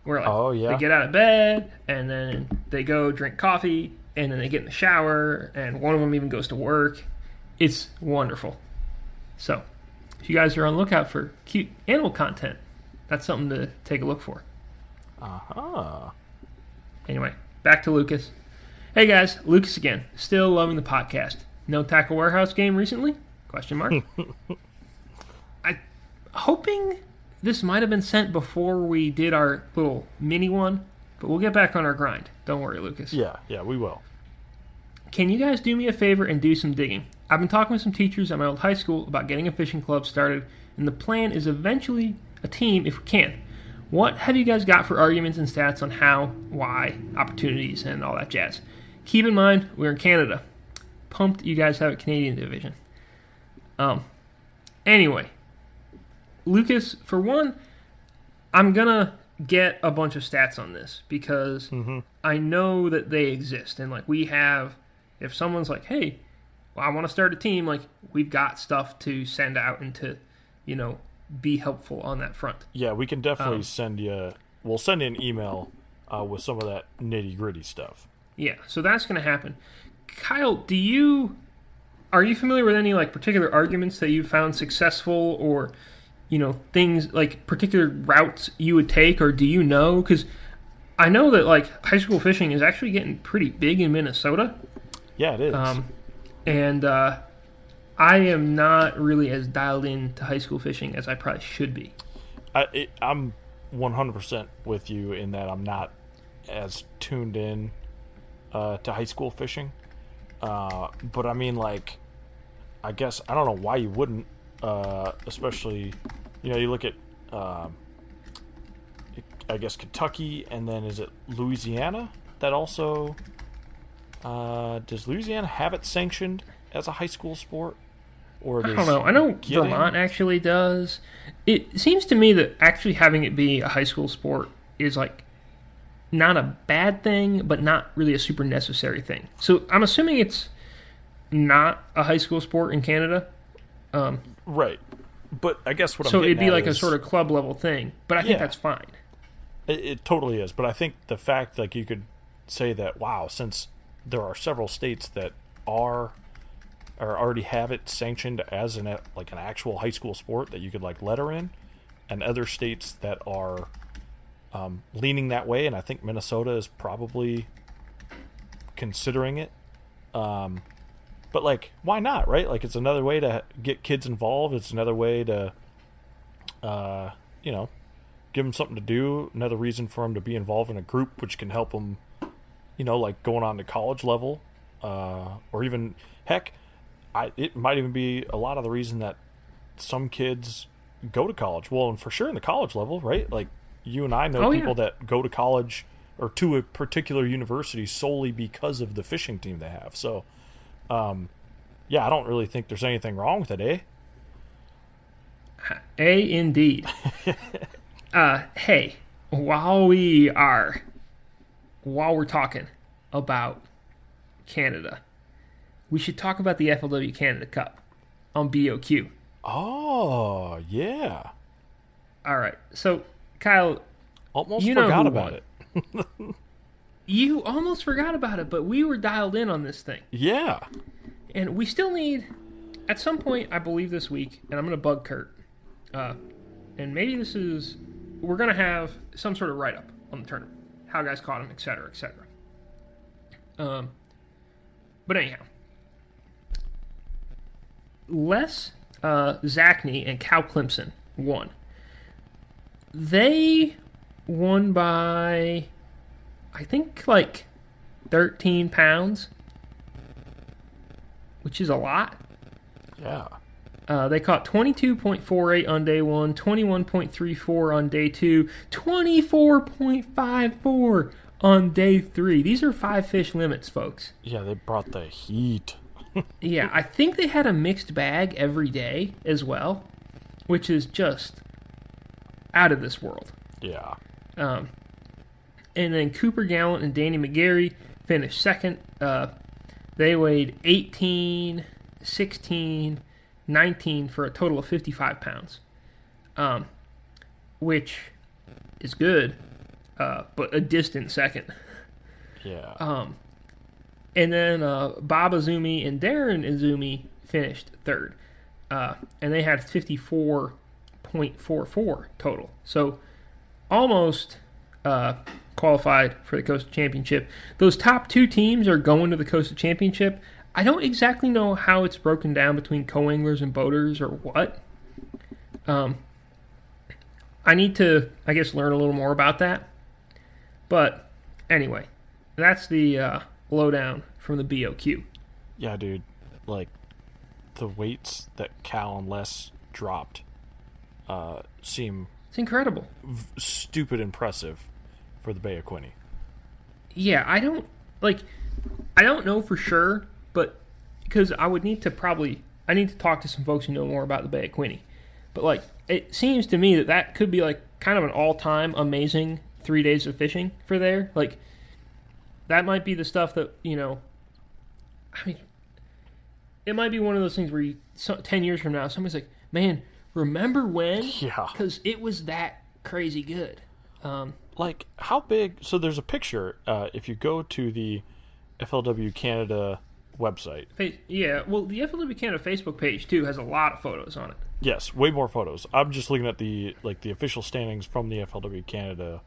Speaker 1: where like
Speaker 3: Oh, yeah.
Speaker 1: they get out of bed and then they go drink coffee and then they get in the shower and one of them even goes to work. It's wonderful. So, if you guys are on lookout for cute animal content, that's something to take a look for.
Speaker 3: Uh-huh.
Speaker 1: Anyway, back to Lucas. Hey guys, Lucas again. Still loving the podcast. No tackle warehouse game recently? Question mark. I hoping this might have been sent before we did our little mini one, but we'll get back on our grind. Don't worry, Lucas.
Speaker 3: Yeah, yeah, we will.
Speaker 1: Can you guys do me a favor and do some digging? I've been talking with some teachers at my old high school about getting a fishing club started, and the plan is eventually a team if we can. What have you guys got for arguments and stats on how, why, opportunities, and all that jazz? Keep in mind, we're in Canada. Pumped you guys have a Canadian division. Um, anyway, Lucas, for one, I'm gonna get a bunch of stats on this because I know that they exist, and like we have, if someone's like, "Hey, well, I want to start a team," like we've got stuff to send out and to, you know, be helpful on that front.
Speaker 3: Yeah, we can definitely
Speaker 1: Um,
Speaker 3: send you. We'll send you an email uh, with some of that nitty gritty stuff.
Speaker 1: Yeah, so that's going to happen. Kyle, do you are you familiar with any like particular arguments that you found successful or you know things like particular routes you would take or do you know cuz I know that like high school fishing is actually getting pretty big in Minnesota.
Speaker 3: Yeah, it is.
Speaker 1: Um, and uh, I am not really as dialed in to high school fishing as I probably should be.
Speaker 3: I, it, I'm 100% with you in that I'm not as tuned in uh, to high school fishing. Uh, but I mean, like, I guess I don't know why you wouldn't, uh, especially, you know, you look at, um, I guess Kentucky, and then is it Louisiana that also? Uh, does Louisiana have it sanctioned as a high school sport? Or
Speaker 1: I don't know. I know
Speaker 3: getting-
Speaker 1: Vermont actually does. It seems to me that actually having it be a high school sport is like not a bad thing, but not really a super necessary thing. So I'm assuming it's not a high school sport in Canada. Um,
Speaker 3: right? But I guess what I'm
Speaker 1: so it'd be like a sort of club level thing. But I think
Speaker 3: Yeah.
Speaker 1: that's fine.
Speaker 3: It, it totally is, but I think the fact like you could say that wow, since there are several states that are or already have it sanctioned as an like an actual high school sport that you could like letter in, and other states that are um, leaning that way, and I think Minnesota is probably considering it. Um, but like, why not? Right? Like, it's another way to get kids involved. It's another way to, uh, you know, give them something to do. Another reason for them to be involved in a group, which can help them, you know, like going on to college level, uh, or even heck, I it might even be a lot of the reason that some kids go to college. Well, and for sure in the college level, right? Like you and I know
Speaker 1: Oh, yeah.
Speaker 3: people that go to college or to a particular university solely because of the fishing team they have. So, um, yeah, I don't really think there's anything wrong with it, eh?
Speaker 1: A indeed. uh, hey, while we are, while we're talking about Canada, we should talk about the FLW Canada Cup on BOQ.
Speaker 3: Oh, yeah.
Speaker 1: All right, so Kyle,
Speaker 3: Almost
Speaker 1: You
Speaker 3: forgot about
Speaker 1: won.
Speaker 3: it.
Speaker 1: you almost forgot about it, but we were dialed in on this thing,
Speaker 3: Yeah.
Speaker 1: and we still need, at some point, I believe this week, and I'm going to bug Kurt, uh, and maybe this is, we're going to have some sort of write up on the tournament, how guys caught him, et cetera, et cetera. Um, but anyhow, Les uh, Zachney and Cal Clemson won. They won by, I think, like 13 pounds, which is a lot.
Speaker 3: Yeah.
Speaker 1: Uh, they caught 22.48 on day one, 21.34 on day two, 24.54 on day three. These are five fish limits, folks.
Speaker 3: Yeah, they brought the heat.
Speaker 1: Yeah, I think they had a mixed bag every day as well, which is just out of this world.
Speaker 3: Yeah.
Speaker 1: Um, and then Cooper Gallant and Danny McGarry finished second. Uh, they weighed 18, 16, 19 for a total of 55 pounds, um, which is good, uh, but a distant second.
Speaker 3: Yeah.
Speaker 1: Um, and then uh, Bob Izumi and Darren Izumi finished third, uh, and they had 54.44 total. So almost uh, qualified for the Costa Championship. Those top two teams are going to the Costa Championship. I don't exactly know how it's broken down between co-anglers and boaters or what. Um, I need to, I guess, learn a little more about that. But anyway, that's the uh, lowdown from the BOQ.
Speaker 3: Yeah, dude. Like the weights that Cal and Les dropped uh, seem
Speaker 1: It's incredible.
Speaker 3: v- stupid impressive for the Bay of Quinte.
Speaker 1: Yeah, I don't like. I don't know for sure, but because I would need to probably, I need to talk to some folks who know more about the Bay of Quinte. But like, it seems to me that that could be like kind of an all-time amazing three days of fishing for there. Like, that might be the stuff that you know. I mean, it might be one of those things where you, so, ten years from now, somebody's like, "Man, remember when?"
Speaker 3: Yeah.
Speaker 1: Because it was that crazy good. Um,
Speaker 3: Like how big? So there's a picture. Uh, if you go to the FLW Canada website,
Speaker 1: Yeah, well, the FLW Canada Facebook page too has a lot of photos on it.
Speaker 3: yes, way more photos. I'm just looking at the like the official standings from the FLW Canada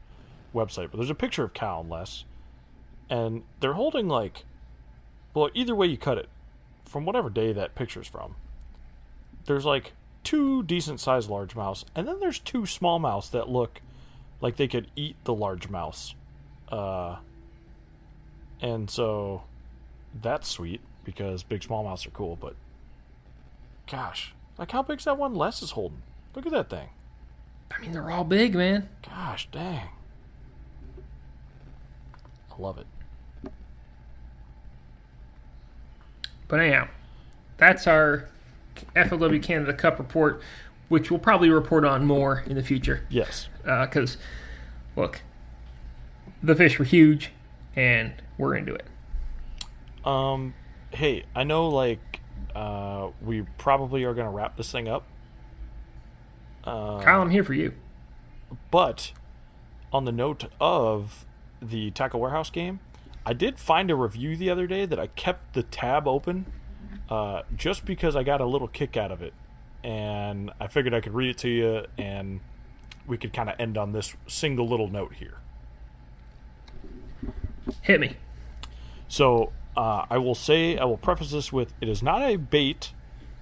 Speaker 3: website, but there's a picture of Cal and Les, and they're holding like, well, either way you cut it, from whatever day that picture's from, there's like two decent sized largemouths, and then there's two small smallmouths that look like they could eat the largemouths. Uh, and so that's sweet because big small smallmouths are cool, but gosh, like how big's that one Les is holding? Look at that thing.
Speaker 1: I mean, they're all big, man.
Speaker 3: Gosh dang. I love it.
Speaker 1: But anyhow, that's our FLW Canada Cup report, which we'll probably report on more in the future.
Speaker 3: Yes.
Speaker 1: Because, look, the fish were huge, and we're into it.
Speaker 3: Um, hey, I know like uh, we probably are gonna wrap this thing up, uh,
Speaker 1: Kyle, I'm here for you.
Speaker 3: but on the note of the Tackle Warehouse game, I did find a review the other day that I kept the tab open uh, just because I got a little kick out of it, and I figured I could read it to you, and we could kind of end on this single little note here.
Speaker 1: Hit me.
Speaker 3: So uh, I will say, I will preface this with it is not a bait,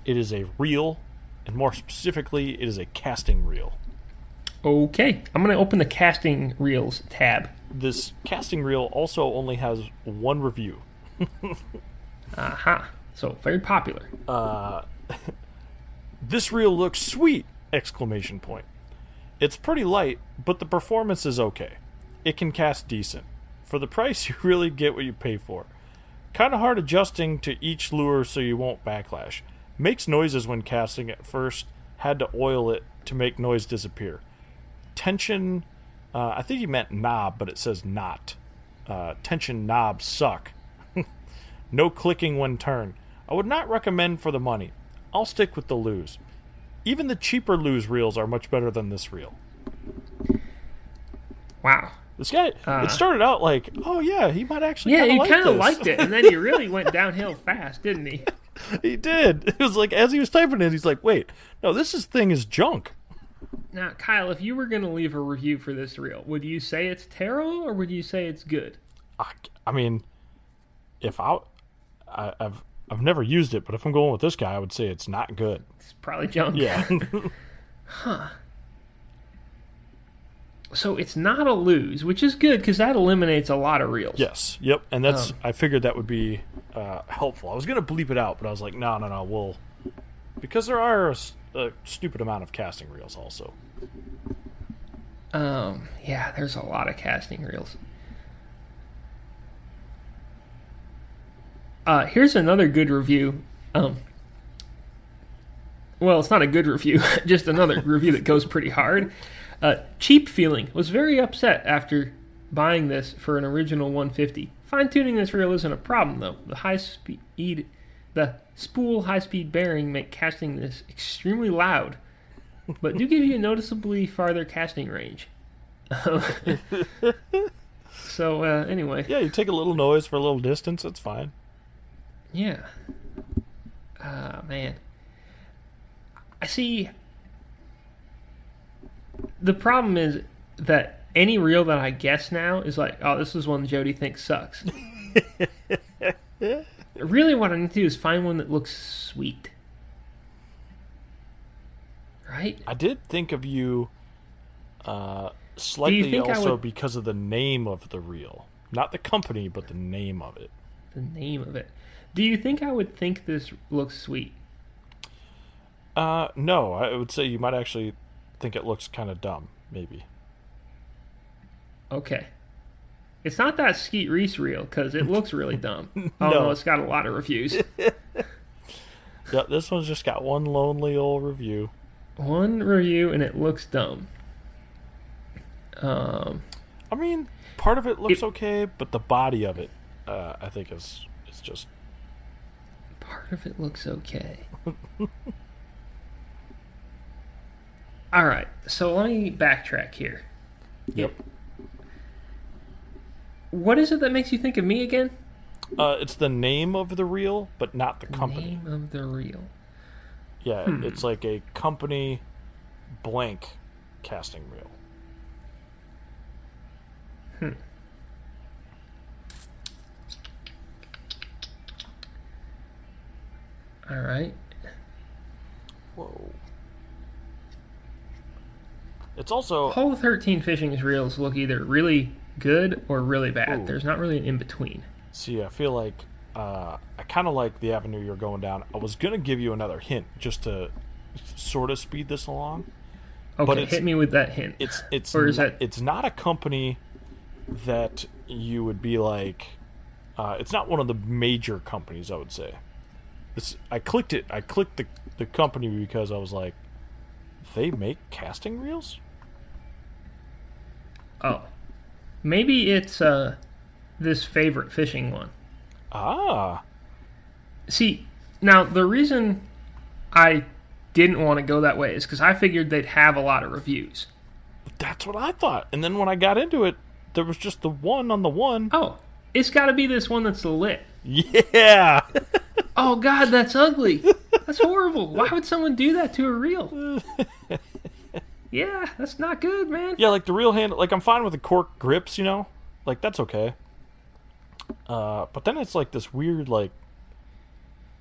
Speaker 3: it is a reel, and more specifically, it is a casting reel.
Speaker 1: Okay, I'm going to open the casting reels tab.
Speaker 3: This casting reel also only has one review.
Speaker 1: Aha. So, very popular.
Speaker 3: This reel looks sweet! Exclamation point. It's pretty light, but the performance is okay. It can cast decent. For the price, you really get what you pay for. Kind of hard adjusting to each lure so you won't backlash. Makes noises when casting at first. Had to oil it to make noise disappear. Tension, uh, I think he meant knob, but it says not. Uh, tension knobs suck. no clicking when turned. I would not recommend for the money. I'll stick with the Lew's. Even the cheaper Lew's reels are much better than this reel.
Speaker 1: Wow.
Speaker 3: This guy,
Speaker 1: Uh.
Speaker 3: it started out like, oh yeah, he might actually.
Speaker 1: Yeah, he kind of liked it, and then he really went downhill fast, didn't he?
Speaker 3: he did. It was like as he was typing it, he's like, wait, no, this is, thing is junk.
Speaker 1: Now, Kyle, if you were going to leave a review for this reel, would you say it's terrible or would you say it's good?
Speaker 3: I, I mean, if I, I, I've I've never used it, but if I'm going with this guy, I would say it's not good.
Speaker 1: It's probably junk.
Speaker 3: Yeah. Huh.
Speaker 1: So it's not a Lew's, which is good because that eliminates a lot of reels.
Speaker 3: yes. Yep. And that's
Speaker 1: Um.
Speaker 3: I figured that would be uh, helpful. I was gonna bleep it out, but I was like, no, no, no, we'll because there are a stupid amount of casting reels also.
Speaker 1: Um, yeah, there's a lot of casting reels. Uh, here's another good review. Um, well, it's not a good review, just another review that goes pretty hard. Uh, Cheap Feeling was very upset after buying this for an original 150. Fine tuning this reel isn't a problem though. The high speed, the spool high speed bearing make casting this extremely loud, but do give you a noticeably farther casting range. so uh, anyway,
Speaker 3: Yeah, you take a little noise for a little distance, it's fine.
Speaker 1: Yeah. Ah man, I see. The problem is that any reel that I guess now is like, oh, this is one Jody thinks sucks. really, what I need to do is find one that looks sweet. Right?
Speaker 3: I did think of you uh, slightly
Speaker 1: think
Speaker 3: also
Speaker 1: would-
Speaker 3: because of the name of the reel. Not the company, but the name of it.
Speaker 1: The name of it. Do you think I would think this looks sweet?
Speaker 3: Uh, no, I would say you might actually think it looks kind of dumb, maybe.
Speaker 1: Okay. It's not that Skeet Reese reel because it looks really dumb. Oh
Speaker 3: No.
Speaker 1: no, it's got a lot of reviews.
Speaker 3: Yeah, this one's just got one lonely old review.
Speaker 1: One review and it looks dumb. Um,
Speaker 3: I mean, part of it looks
Speaker 1: It-
Speaker 3: okay, but the body of it, uh, I think is is just
Speaker 1: part of it looks okay. All right, so let me backtrack here.
Speaker 3: yep.
Speaker 1: What is it that makes you think of me again?
Speaker 3: Uh, it's the name of the reel, but not the company.
Speaker 1: Name of the reel.
Speaker 3: Yeah,
Speaker 1: Hmm.
Speaker 3: it's like a company blank casting reel.
Speaker 1: All right.
Speaker 3: Whoa. It's also
Speaker 1: Hole 13 fishing's reels look either really good or really bad.
Speaker 3: Ooh.
Speaker 1: There's not really an in between.
Speaker 3: see. I feel like uh, I kind of like the avenue you're going down. I was gonna give you another hint just to sort of speed this along.
Speaker 1: Okay,
Speaker 3: it's-
Speaker 1: hit me with that hint.
Speaker 3: It's it's
Speaker 1: Or is
Speaker 3: not,
Speaker 1: that-
Speaker 3: it's not a company that you would be like. Uh, it's not one of the major companies. I would say. It's, I clicked it. I clicked the the company because I was like, they make casting reels.
Speaker 1: Oh, maybe it's uh this favorite fishing one.
Speaker 3: Ah,
Speaker 1: See, now the reason I didn't want to go that way is because I figured they'd have a lot of reviews.
Speaker 3: that's what I thought. And then when I got into it, there was just the one on the one.
Speaker 1: Oh, it's got to be this one that's lit.
Speaker 3: Yeah.
Speaker 1: Oh God, that's ugly. That's horrible. Why would someone do that to a reel? Yeah, that's not good, man.
Speaker 3: Yeah, like the real handle. Like I'm fine with the cork grips, you know, like that's okay. Uh, but then it's like this weird, like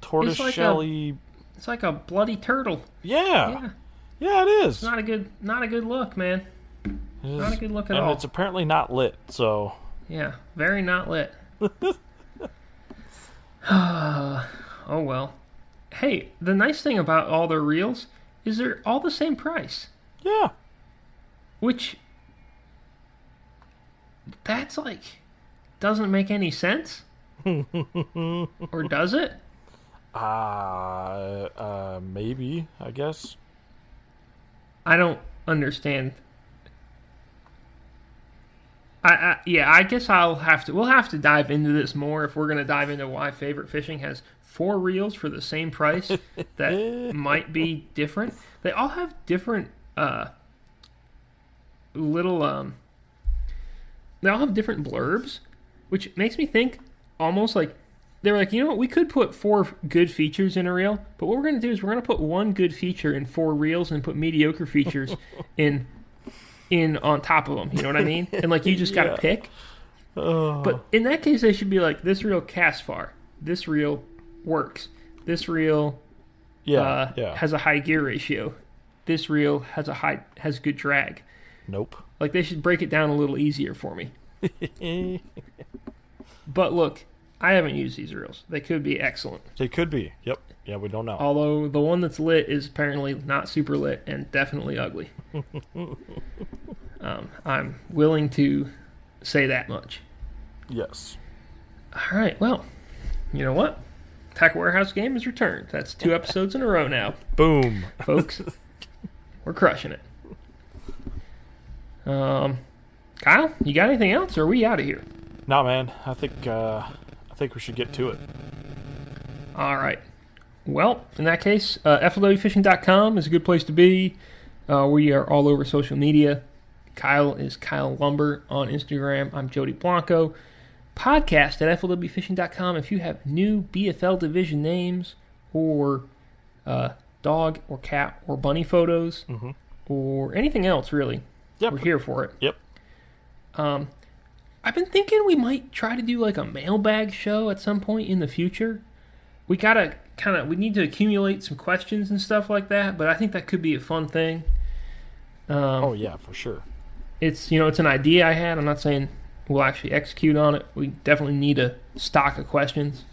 Speaker 3: tortoise
Speaker 1: like a-
Speaker 3: shelly.
Speaker 1: It's like a bloody turtle.
Speaker 3: Yeah.
Speaker 1: Yeah,
Speaker 3: yeah, it is.
Speaker 1: not a good, not a good look, man.
Speaker 3: It is.
Speaker 1: Not a good look at
Speaker 3: and
Speaker 1: all.
Speaker 3: it's apparently not lit. So
Speaker 1: Yeah, very not lit. oh well. Hey, the nice thing about all their reels is they're all the same price,
Speaker 3: yeah,
Speaker 1: which that's like doesn't make any sense. or does it?
Speaker 3: uh, uh, maybe I guess.
Speaker 1: I don't understand. I, I yeah, I guess I'll have to. We'll have to dive into this more if we're going to dive into why favorite fishing has four reels for the same price that might be different. They all have different uh little um. They all have different blurbs, which makes me think almost like they're like, you know what, we could put four good features in a reel, but what we're going to do is we're going to put one good feature in four reels and put mediocre features in in on top of them. You know what I mean? And like you just got to
Speaker 3: Yeah.
Speaker 1: pick.
Speaker 3: Oh,
Speaker 1: But in that case, they should be like this reel casts far, this reel works. This reel
Speaker 3: Yeah,
Speaker 1: uh,
Speaker 3: yeah.
Speaker 1: has a high gear ratio. This reel has a high has good drag.
Speaker 3: nope.
Speaker 1: Like they should break it down a little easier for me. But look, I haven't used these reels. They could be excellent.
Speaker 3: they could be. Yep. Yeah, we don't know.
Speaker 1: Although the one that's lit is apparently not super lit and definitely ugly. um, I'm willing to say that much.
Speaker 3: yes.
Speaker 1: All right, well, you know what? Tackle Warehouse game has returned. That's two episodes in a row now,
Speaker 3: Boom.
Speaker 1: folks. We're crushing it. Um, Kyle, you got anything else, or are we out of here?
Speaker 3: Nah, man. I think uh, I think we should get to it.
Speaker 1: All right. Well, in that case, uh, FLWFishing.com is a good place to be. Uh, we are all over social media. Kyle is Kyle Lumber on Instagram. I'm Jody Blanco. Podcast at FLWFishing.com. If you have new BFL division names or uh, dog or cat or bunny photos
Speaker 3: Mhm.
Speaker 1: or anything else, really,
Speaker 3: Yep.
Speaker 1: we're here for it.
Speaker 3: Yep.
Speaker 1: Um, I've been thinking we might try to do like a mailbag show at some point in the future. We gotta kind of we need to accumulate some questions and stuff like that, but I think that could be a fun thing. Um,
Speaker 3: Oh yeah, for sure.
Speaker 1: it's you know it's an idea I had. I'm not saying we'll actually execute on it. We definitely need a stock of questions.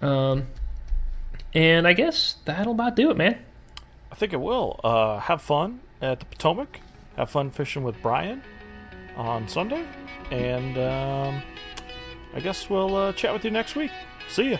Speaker 1: Um, and I guess that'll about do it, man.
Speaker 3: I think it will. Uh, have fun at the Potomac. Have fun fishing with Brian on Sunday, and um, I guess we'll uh, chat with you next week. See ya.